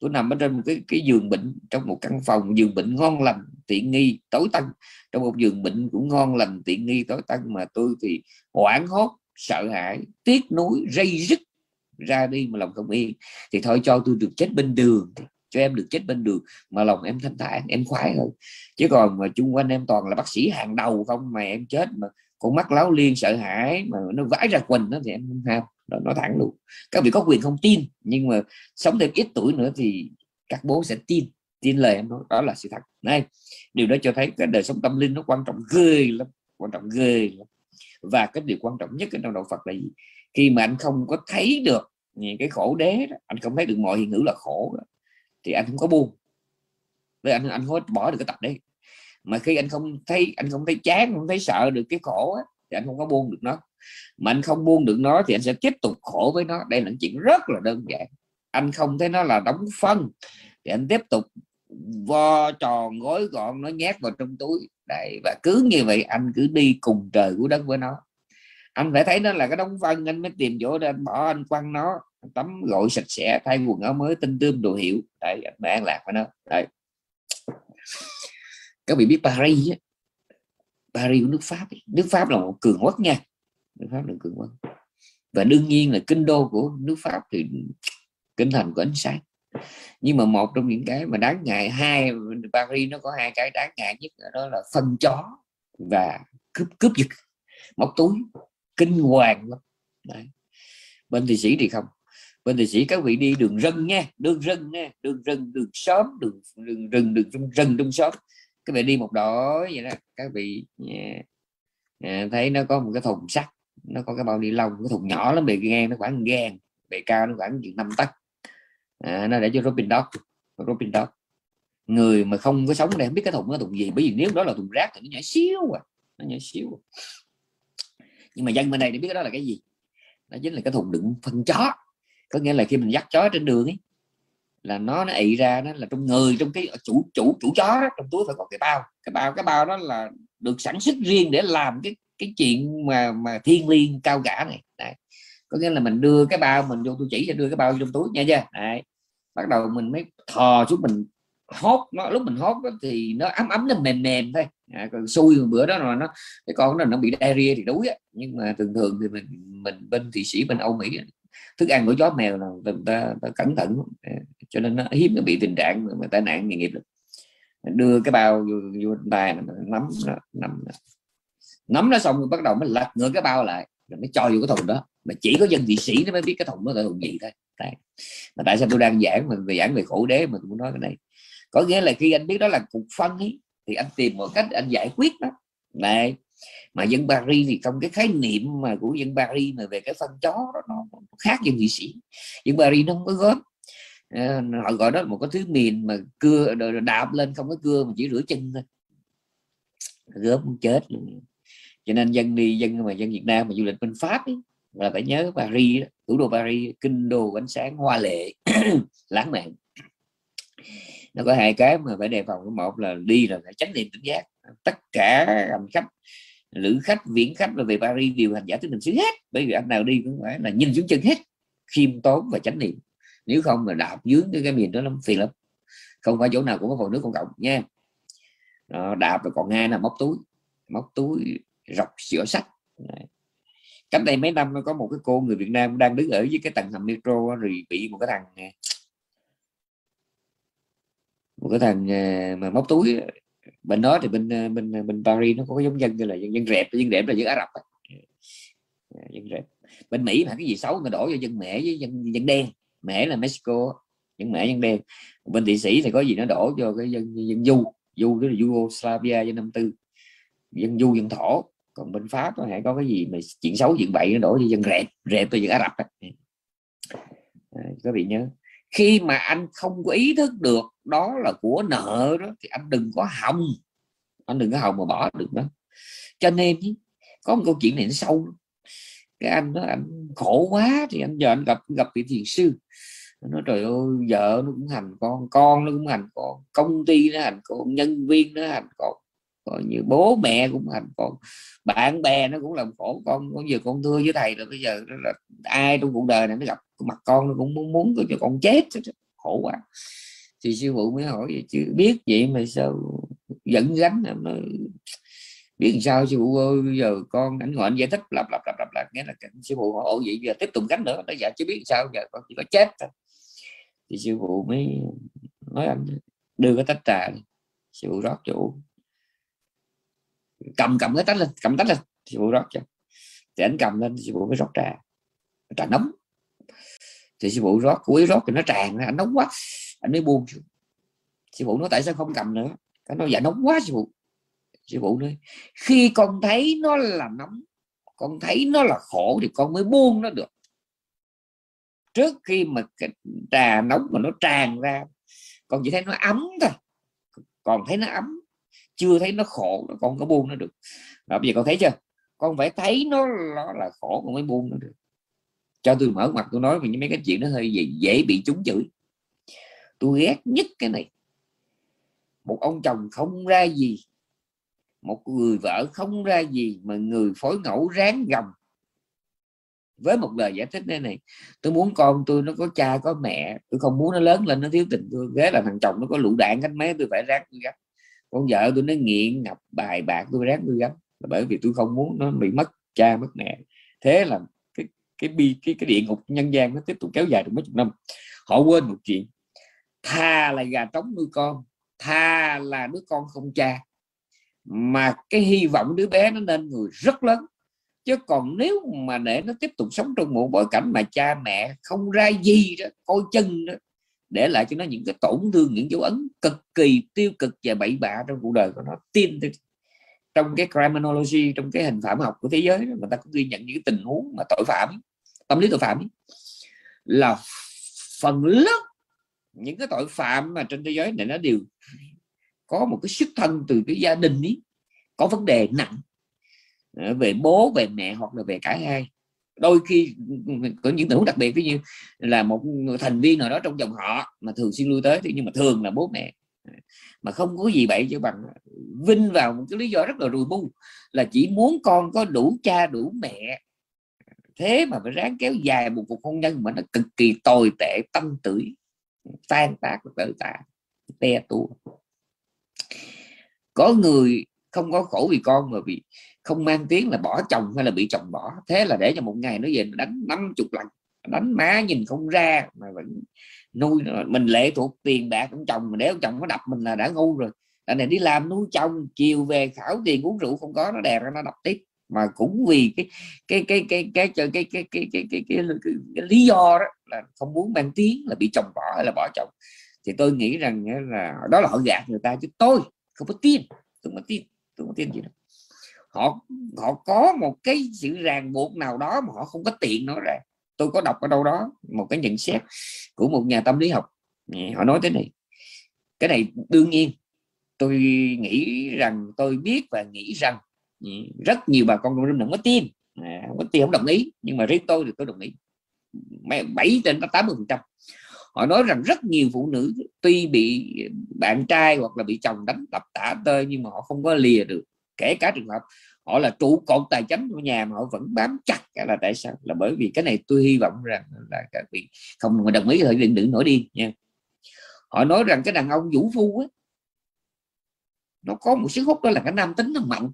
Tôi nằm ở trên một cái cái giường bệnh, trong một căn phòng giường bệnh ngon lành, tiện nghi, tối tân. Trong một giường bệnh cũng ngon lành, tiện nghi, tối tân mà tôi thì hoảng hốt, sợ hãi, tiếc nuối dây dứt ra đi mà lòng không yên. Thì thôi cho tôi được chết bên đường cho em được chết bên đường mà lòng em thanh thản, em khoái hơn. Chứ còn mà chung quanh em toàn là bác sĩ hàng đầu không mà em chết mà con mắt láo liên sợ hãi mà nó vãi ra quỳnh đó thì em không ham nó thẳng luôn. Các vị có quyền không tin nhưng mà sống thêm ít tuổi nữa thì các bố sẽ tin tin lời em nói đó là sự thật. Này điều đó cho thấy cái đời sống tâm linh nó quan trọng ghê lắm quan trọng ghê lắm. Và cái điều quan trọng nhất ở trong đạo Phật là gì? Khi mà anh không có thấy được cái khổ đế đó, anh không thấy được mọi hiện hữu là khổ đó, thì anh không có buông. Với anh anh không bỏ được cái tập đấy mà khi anh không thấy anh không thấy chán không thấy sợ được cái khổ á, thì anh không có buông được nó. Mà anh không buông được nó thì anh sẽ tiếp tục khổ với nó. Đây là chuyện rất là đơn giản. Anh không thấy nó là đóng phân thì anh tiếp tục vo tròn gói gọn nó nhét vào trong túi. Đây và cứ như vậy anh cứ đi cùng trời của đất với nó. Anh phải thấy nó là cái đóng phân anh mới tìm chỗ để anh bỏ anh quăng nó tắm gội sạch sẽ thay quần áo mới tinh tươm đồ hiệu. Đây anh an lạc với nó. Đây các vị biết Paris á. Paris của nước Pháp nước Pháp là một cường quốc nha. Nước Pháp là cường quốc. Và đương nhiên là kinh đô của nước Pháp thì kinh thành của ánh sáng. Nhưng mà một trong những cái mà đáng ngại hai Paris nó có hai cái đáng ngại nhất đó là phân chó và cướp cướp giật móc túi kinh hoàng lắm. Đấy. bên thị sĩ thì không. Bên thị sĩ các vị đi đường rừng nha đường rừng nha đường rừng đường xóm đường đường rừng đường rừng, rừng trong xóm các vị đi một đội vậy đó. Các vị yeah, thấy nó có một cái thùng sắt nó có cái bao ni lông cái thùng nhỏ lắm bề ngang nó khoảng gan bề cao nó khoảng chừng năm tấc. À, nó để cho Robin Dog Robin Dog người mà không có sống đây không biết cái thùng nó thùng gì. Bởi vì nếu đó là thùng rác thì nó nhỏ xíu à nó nhỏ xíu à. nhưng mà dân bên này để biết cái đó là cái gì? Đó chính là cái thùng đựng phân chó. Có nghĩa là khi mình dắt chó trên đường ấy là nó nó ị ra đó là trong người trong cái chủ chủ chủ chó đó, trong túi phải có cái bao. Cái bao cái bao đó là được sản xuất riêng để làm cái cái chuyện mà mà thiên liêng cao cả này. Đấy. có nghĩa là mình đưa cái bao mình vô tôi chỉ cho đưa cái bao trong túi nha chưa? Đấy. bắt đầu mình mới thò xuống mình hốt nó lúc mình hốt đó, thì nó ấm ấm nó mềm mềm thôi. À, còn xui bữa đó là nó cái con nó nó bị diarrhea thì đuối á. Nhưng mà thường thường thì mình mình bên thị sĩ bên Âu Mỹ thức ăn của chó mèo là người ta, ta cẩn thận. Ờ, cho nên nó hiếm nó bị tình trạng mà tai nạn nghề nghiệp được đưa cái bao vô, vô tay nắm nó nắm nắm nó xong rồi bắt đầu mới lật ngửa cái bao lại rồi mới cho vô cái thùng đó. Mà chỉ có dân thị sĩ nó mới biết cái thùng đó là thùng gì thôi. Đấy. mà tại sao tôi đang giảng mình về giảng về khổ đế mà tôi muốn nói cái này? Có nghĩa là khi anh biết đó là cục phân ấy, thì anh tìm một cách anh giải quyết đó này mà dân Paris thì trong cái khái niệm mà của dân Paris mà về cái phân chó đó nó khác dân thị sĩ. Dân Paris nó không có gớm à, ờ, họ gọi đó là một cái thứ miền mà cưa đạp lên không có cưa mà chỉ rửa chân thôi. Gớm chết luôn. Cho nên dân đi dân mà dân Việt Nam mà du lịch bên Pháp ấy, là phải nhớ Paris thủ đô Paris kinh đô ánh sáng hoa lệ lãng mạn. Nó có hai cái mà phải đề phòng. Một là đi là phải tránh niệm tỉnh giác. Tất cả hành khách lữ khách viễn khách và về Paris đều hành giả tới mình xứ hết. Bởi vì anh nào đi cũng phải là nhìn xuống chân hết. Khiêm tốn và chánh niệm. Nếu không là đạp dướng cái, cái miền đó lắm phiền lắm. Không phải chỗ nào cũng có hồ nước công cộng nha. Đó, đạp rồi còn nghe là móc túi. Móc túi rọc sửa sách. Cách đây mấy năm nó có một cái cô người Việt Nam đang đứng ở dưới cái tầng hầm metro rồi bị một cái thằng một cái thằng à, mà móc túi bên đó thì bên ờ, bên ờ, bên Paris nó có giống dân như là dân dân rẹp dân rẹp là dân Ả Rập dạ, dân rẹp bên Mỹ mà cái gì xấu người đổ cho dân mẹ với dân dân đen. Mẹ là Mexico dân mẹ dân đen. Bên thụy sĩ thì có gì nó đổ cho cái dân dân du. Du đó là Yugoslavia dân năm tư. Dân du dân thổ. Còn bên pháp có thể có cái gì mà chuyện xấu chuyện bậy nó đổ cho dân rẹp rẹp tôi dân ả rập à, các vị nhớ? Khi mà anh không có ý thức được đó là của nợ đó, thì anh đừng có hòng. Anh đừng có hòng mà bỏ được đó. Cho nên có một câu chuyện này nó sâu cái anh đó, anh khổ quá thì anh giờ anh gặp gặp vị thiền sư. Nó trời ơi, vợ nó cũng hành con con nó cũng hành con, công ty nó hành con, nhân viên nó hành con còn như bố mẹ cũng làm con bạn bè nó cũng làm khổ con con giờ con thưa với thầy là bây giờ là ai trong cuộc đời này nó gặp mặt con nó cũng muốn muốn cho con chết khổ quá. Thì sư phụ mới hỏi vậy, chứ biết vậy mà sao dẫn gánh à? nó biết làm sao, sư phụ ơi, bây giờ con ảnh ngồi anh giải thích, lặp lặp lặp lặp lặp nghĩa là sư phụ hỏi, ồ, vậy giờ tiếp tục gánh nữa? Nó dạ chứ biết sao, giờ con chỉ có chết thôi. Thì sư phụ mới nói, anh đưa cái tách trà sư phụ rót chủ cầm cầm cái tách lên, cầm tách lên sư phụ rót cho thì anh cầm lên sư phụ mới rót trà. Trà nóng. Thì sư phụ rót cuối rót thì nó tràn anh nóng quá. Anh mới buông sư phụ nói, tại sao không cầm nữa? Cái nó dạ nóng quá sư phụ sư phụ nói, khi con thấy nó là nóng, con thấy nó là khổ thì con mới buông nó được. Trước khi mà cái trà nóng mà nó tràn ra, con chỉ thấy nó ấm thôi. Còn thấy nó ấm chưa thấy nó khổ nó con có buông nó được. Đó, bây giờ con thấy chưa? Con phải thấy nó, nó là khổ con mới buông nó được. Cho tôi mở mặt tôi nói về những mấy cái chuyện nó hơi dễ, dễ bị trúng chửi. Tôi ghét nhất cái này. Một ông chồng không ra gì một người vợ không ra gì mà người phối ngẫu ráng gầm với một lời giải thích này này tôi muốn con tôi nó có cha có mẹ tôi không muốn nó lớn lên nó thiếu tình tôi ghế là thằng chồng nó có lũ đạn cánh mấy tôi phải ráng tôi gấp con vợ tôi nó nghiện ngập bài bạc tôi ráng tôi gánh là bởi vì tôi không muốn nó bị mất cha, mất mẹ. Thế là cái cái bi, cái cái địa ngục nhân gian nó tiếp tục kéo dài được mấy chục năm. Họ quên một chuyện. Tha là gà trống nuôi con, tha là đứa con không cha. Mà cái hy vọng đứa bé nó nên người rất lớn. Chứ còn nếu mà để nó tiếp tục sống trong một bối cảnh mà cha mẹ không ra gì đó, coi chân đó để lại cho nó những cái tổn thương những dấu ấn cực kỳ tiêu cực và bậy bạ trong cuộc đời của nó. Tin trong cái criminology trong cái hình phạm học của thế giới đó, người ta cũng ghi nhận những tình huống mà tội phạm tâm lý tội phạm là phần lớn những cái tội phạm mà trên thế giới này nó đều có một cái xuất thân từ cái gia đình ấy có vấn đề nặng ờ, về bố về mẹ hoặc là về cả hai đôi khi ừ, ừ, có những tình huống đặc biệt, ví như là một thành viên nào đó trong dòng họ mà thường xuyên lui tới thì nhưng mà thường là bố mẹ. Mà không có gì vậy chứ bằng vinh vào một cái lý do rất là rùi bu là chỉ muốn con có đủ cha, đủ mẹ. Thế mà phải ráng kéo dài một cuộc hôn nhân mà nó cực kỳ tồi tệ, tâm tử tan tác tự tạ, te tua. Có người không có khổ vì con mà vì không mang tiếng là bỏ chồng hay là bị chồng bỏ thế là để cho một ngày nó về nó đánh năm chục lần đánh má nhìn không ra mà vẫn nuôi mình lệ thuộc tiền bạc của chồng mà nếu chồng nó đập mình là đã ngu rồi anh này đi làm nuôi chồng chiều về khảo tiền uống rượu không có nó đè ra nó đập tiếp mà cũng vì cái cái cái cái cái cái cái cái cái cái, cái, cái, cái lý do đó là không muốn mang tiếng là bị chồng bỏ hay là bỏ chồng thì tôi nghĩ rằng là đó là họ gạt người ta chứ tôi không có tin tôi không có tin tôi không có tin gì đâu họ họ có một cái sự ràng buộc nào đó mà họ không có tiện nói ra. Tôi có đọc ở đâu đó một cái nhận xét của một nhà tâm lý học. Họ nói thế này, cái này đương nhiên, tôi nghĩ rằng, tôi biết và nghĩ rằng rất nhiều bà con trong rừng không có tin. À, không có tin, không đồng ý. Nhưng mà riêng tôi thì tôi đồng ý. Bảy trên tám mươi phần trăm. Họ nói rằng rất nhiều phụ nữ tuy bị bạn trai hoặc là bị chồng đánh đập tả tơi nhưng mà họ không có lìa được kể cả trường hợp họ là trụ cột tài chính của nhà mà họ vẫn bám chặt là tại sao? Là bởi vì cái này tôi hy vọng rằng là các vị không đồng ý thời đừng đừng nổi điên nha. Họ nói rằng cái đàn ông vũ phu á, nó có một sức hút đó là cái nam tính nó mạnh.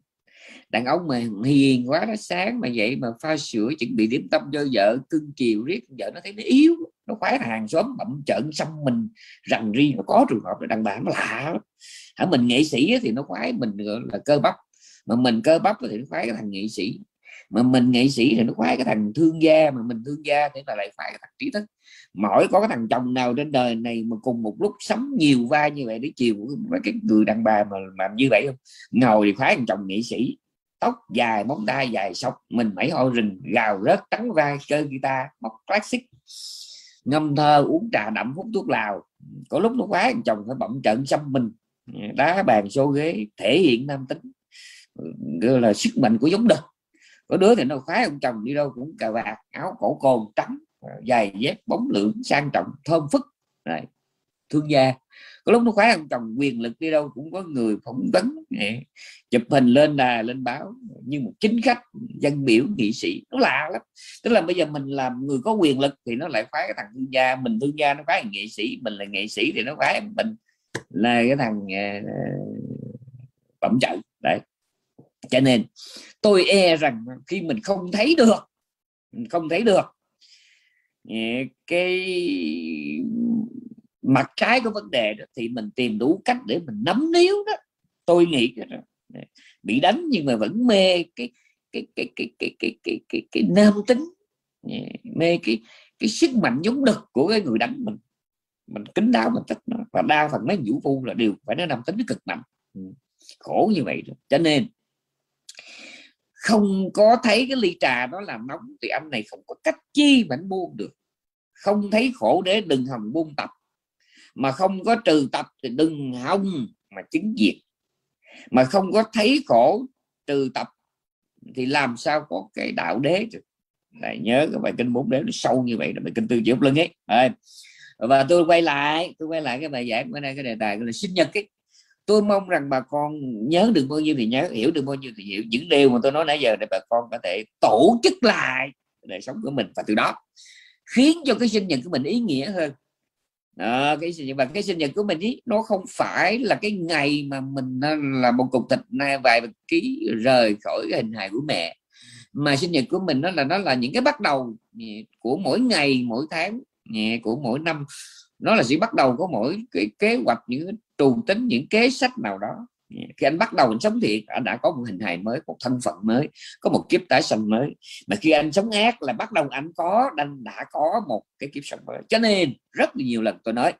Đàn ông mà hiền quá, nó sáng mà vậy mà pha sữa, chuẩn bị điểm tâm cho vợ, cưng chiều riết, vợ nó thấy nó yếu, nó khoái hàng xóm bậm trợn xăm mình. Rằng riêng nó có trường hợp là đàn bà nó lạ Ở mình nghệ sĩ thì nó khoái, mình là cơ bắp mà mình cơ bắp thì nó khoái cái thằng nghệ sĩ. Mà mình nghệ sĩ thì nó khoái cái thằng thương gia, mà mình thương gia thì là lại phải cái thằng trí thức. Mỗi có cái thằng chồng nào trên đời này mà cùng một lúc sống nhiều vai như vậy để chiều với cái người đàn bà mà làm như vậy không? Ngồi thì khoái thằng chồng nghệ sĩ. Tóc dài, móng tay dài, sọc, mình mẩy ho rình gào rớt, trắng vai, chơi guitar, móc classic. Ngâm thơ, uống trà đậm hút thuốc lào. Có lúc nó khoái chồng phải bậm trận xăm mình. Đá bàn xô ghế, thể hiện nam tính gọi là sức mạnh của giống đực có đứa thì nó khoái ông chồng đi đâu cũng cà vạt áo cổ cồn trắng dài dép bóng lượng sang trọng thơm phức. Này thương gia. Có lúc nó khoái ông chồng quyền lực đi đâu cũng có người phỏng vấn. Chụp hình lên là lên báo như một chính khách dân biểu nghị sĩ. Nó lạ lắm. Tức là bây giờ mình làm người có quyền lực thì nó lại khoái cái thằng thương gia. Mình thương gia nó khoái nghệ sĩ mình là nghệ sĩ thì nó khoái mình là cái thằng uh, bẩm trận đấy cho nên tôi e rằng khi mình không thấy được không thấy được cái mặt trái của vấn đề đó thì mình tìm đủ cách để mình nắm níu đó. Tôi nghĩ đó, bị đánh nhưng mà vẫn mê cái cái cái cái cái cái cái cái, cái nam tính mê cái cái sức mạnh giống đực của cái người đánh mình. Mình kính đáo mình thích nó. Và đa phần mấy vũ phu là đều phải nó nam tính cực mạnh. Ừ, khổ như vậy đó. cho nên không có thấy cái ly trà đó làm nóng thì anh này không có cách chi mà anh buông được. Không thấy khổ để đừng hòng buông tập. Mà không có trừ tập thì đừng hông mà chứng diệt. Mà không có thấy khổ trừ tập thì làm sao có cái đạo đế được lại nhớ cái bài kinh bốn đế nó sâu như vậy là bài kinh tư diệu lưng ấy. À, và tôi quay lại tôi quay lại cái bài giảng bữa nay cái đề tài là sinh nhật ấy tôi mong rằng bà con nhớ được bao nhiêu thì nhớ hiểu được bao nhiêu thì hiểu. Những điều mà tôi nói nãy giờ để bà con có thể tổ chức lại đời sống của mình và từ đó khiến cho cái sinh nhật của mình ý nghĩa hơn. Đó, cái sinh nhật và cái sinh nhật của mình ý, nó không phải là cái ngày mà mình là một cục thịt này vài ký rời khỏi cái hình hài của mẹ. Mà sinh nhật của mình nó là nó là những cái bắt đầu của mỗi ngày mỗi tháng của mỗi năm nó là chỉ bắt đầu có mỗi cái kế hoạch những trù tính những kế sách nào đó. Khi anh bắt đầu anh sống thiện anh đã có một hình hài mới một thân phận mới có một kiếp tái sanh mới. Mà khi anh sống ác là bắt đầu anh có anh đã có một cái kiếp sống mới. Cho nên rất nhiều lần tôi nói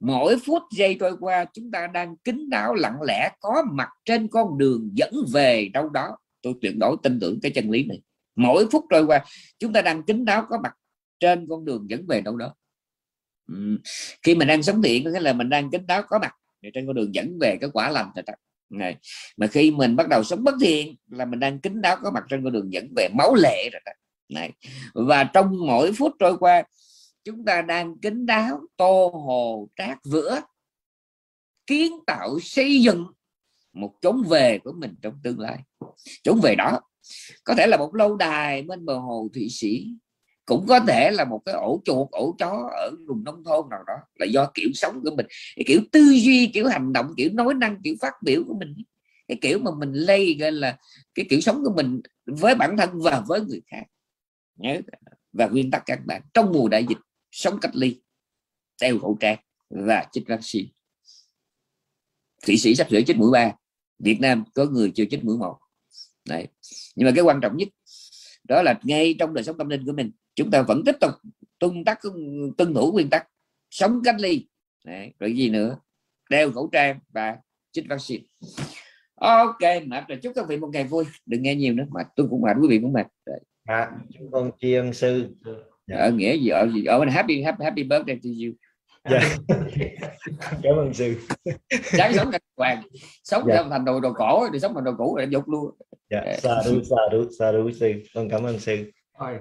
mỗi phút giây trôi qua chúng ta đang kính đáo lặng lẽ có mặt trên con đường dẫn về đâu đó. Tôi tuyệt đối tin tưởng cái chân lý này. Mỗi phút trôi qua chúng ta đang kính đáo có mặt trên con đường dẫn về đâu đó ừ. khi mình đang sống thiện có nghĩa là mình đang kính đáo có mặt trên con đường dẫn về cái quả lành này, mà khi mình bắt đầu sống bất thiện là mình đang kính đáo có mặt trên con đường dẫn về máu lệ rồi đó. này, và trong mỗi phút trôi qua, chúng ta đang kính đáo, tô hồ, trát vữa, kiến tạo, xây dựng một chốn về của mình trong tương lai chốn về đó, có thể là một lâu đài bên bờ hồ thụy sĩ cũng có thể là một cái ổ chuột, ổ chó ở vùng nông thôn nào đó, là do kiểu sống của mình. Cái kiểu tư duy, kiểu hành động, kiểu nói năng, kiểu phát biểu của mình cái kiểu mà mình lây gọi là cái kiểu sống của mình với bản thân và với người khác. Nhớ và nguyên tắc các bạn, trong mùa đại dịch, sống cách ly, đeo khẩu trang và chích vaccine. Thụy sĩ sắp sửa chích mũi ba, việt nam có người chưa chích mũi một. Đấy. Nhưng mà cái quan trọng nhất, đó là ngay trong đời sống tâm linh của mình chúng ta vẫn tiếp tục tuân tắc tuân thủ nguyên tắc sống cách ly. Đấy, rồi gì nữa? Đeo khẩu trang và chích vaccine. Ok mà chúc các vị một ngày vui. Đừng nghe nhiều nữa mà tôi cũng mệt quý vị cũng mệt. À, chúng con tri ân sư. Dạ. ở nghĩa gì ở gì ở bên happy happy happy birthday to you. Dạ. cảm ơn sư. Sáng sống thành hoàng. Sống dạ. thành đồ đồ cổ thì sống thành đồ cũ để dục luôn. Dạ sa đu sa đu sa đu sư. Con cảm ơn sư. Thôi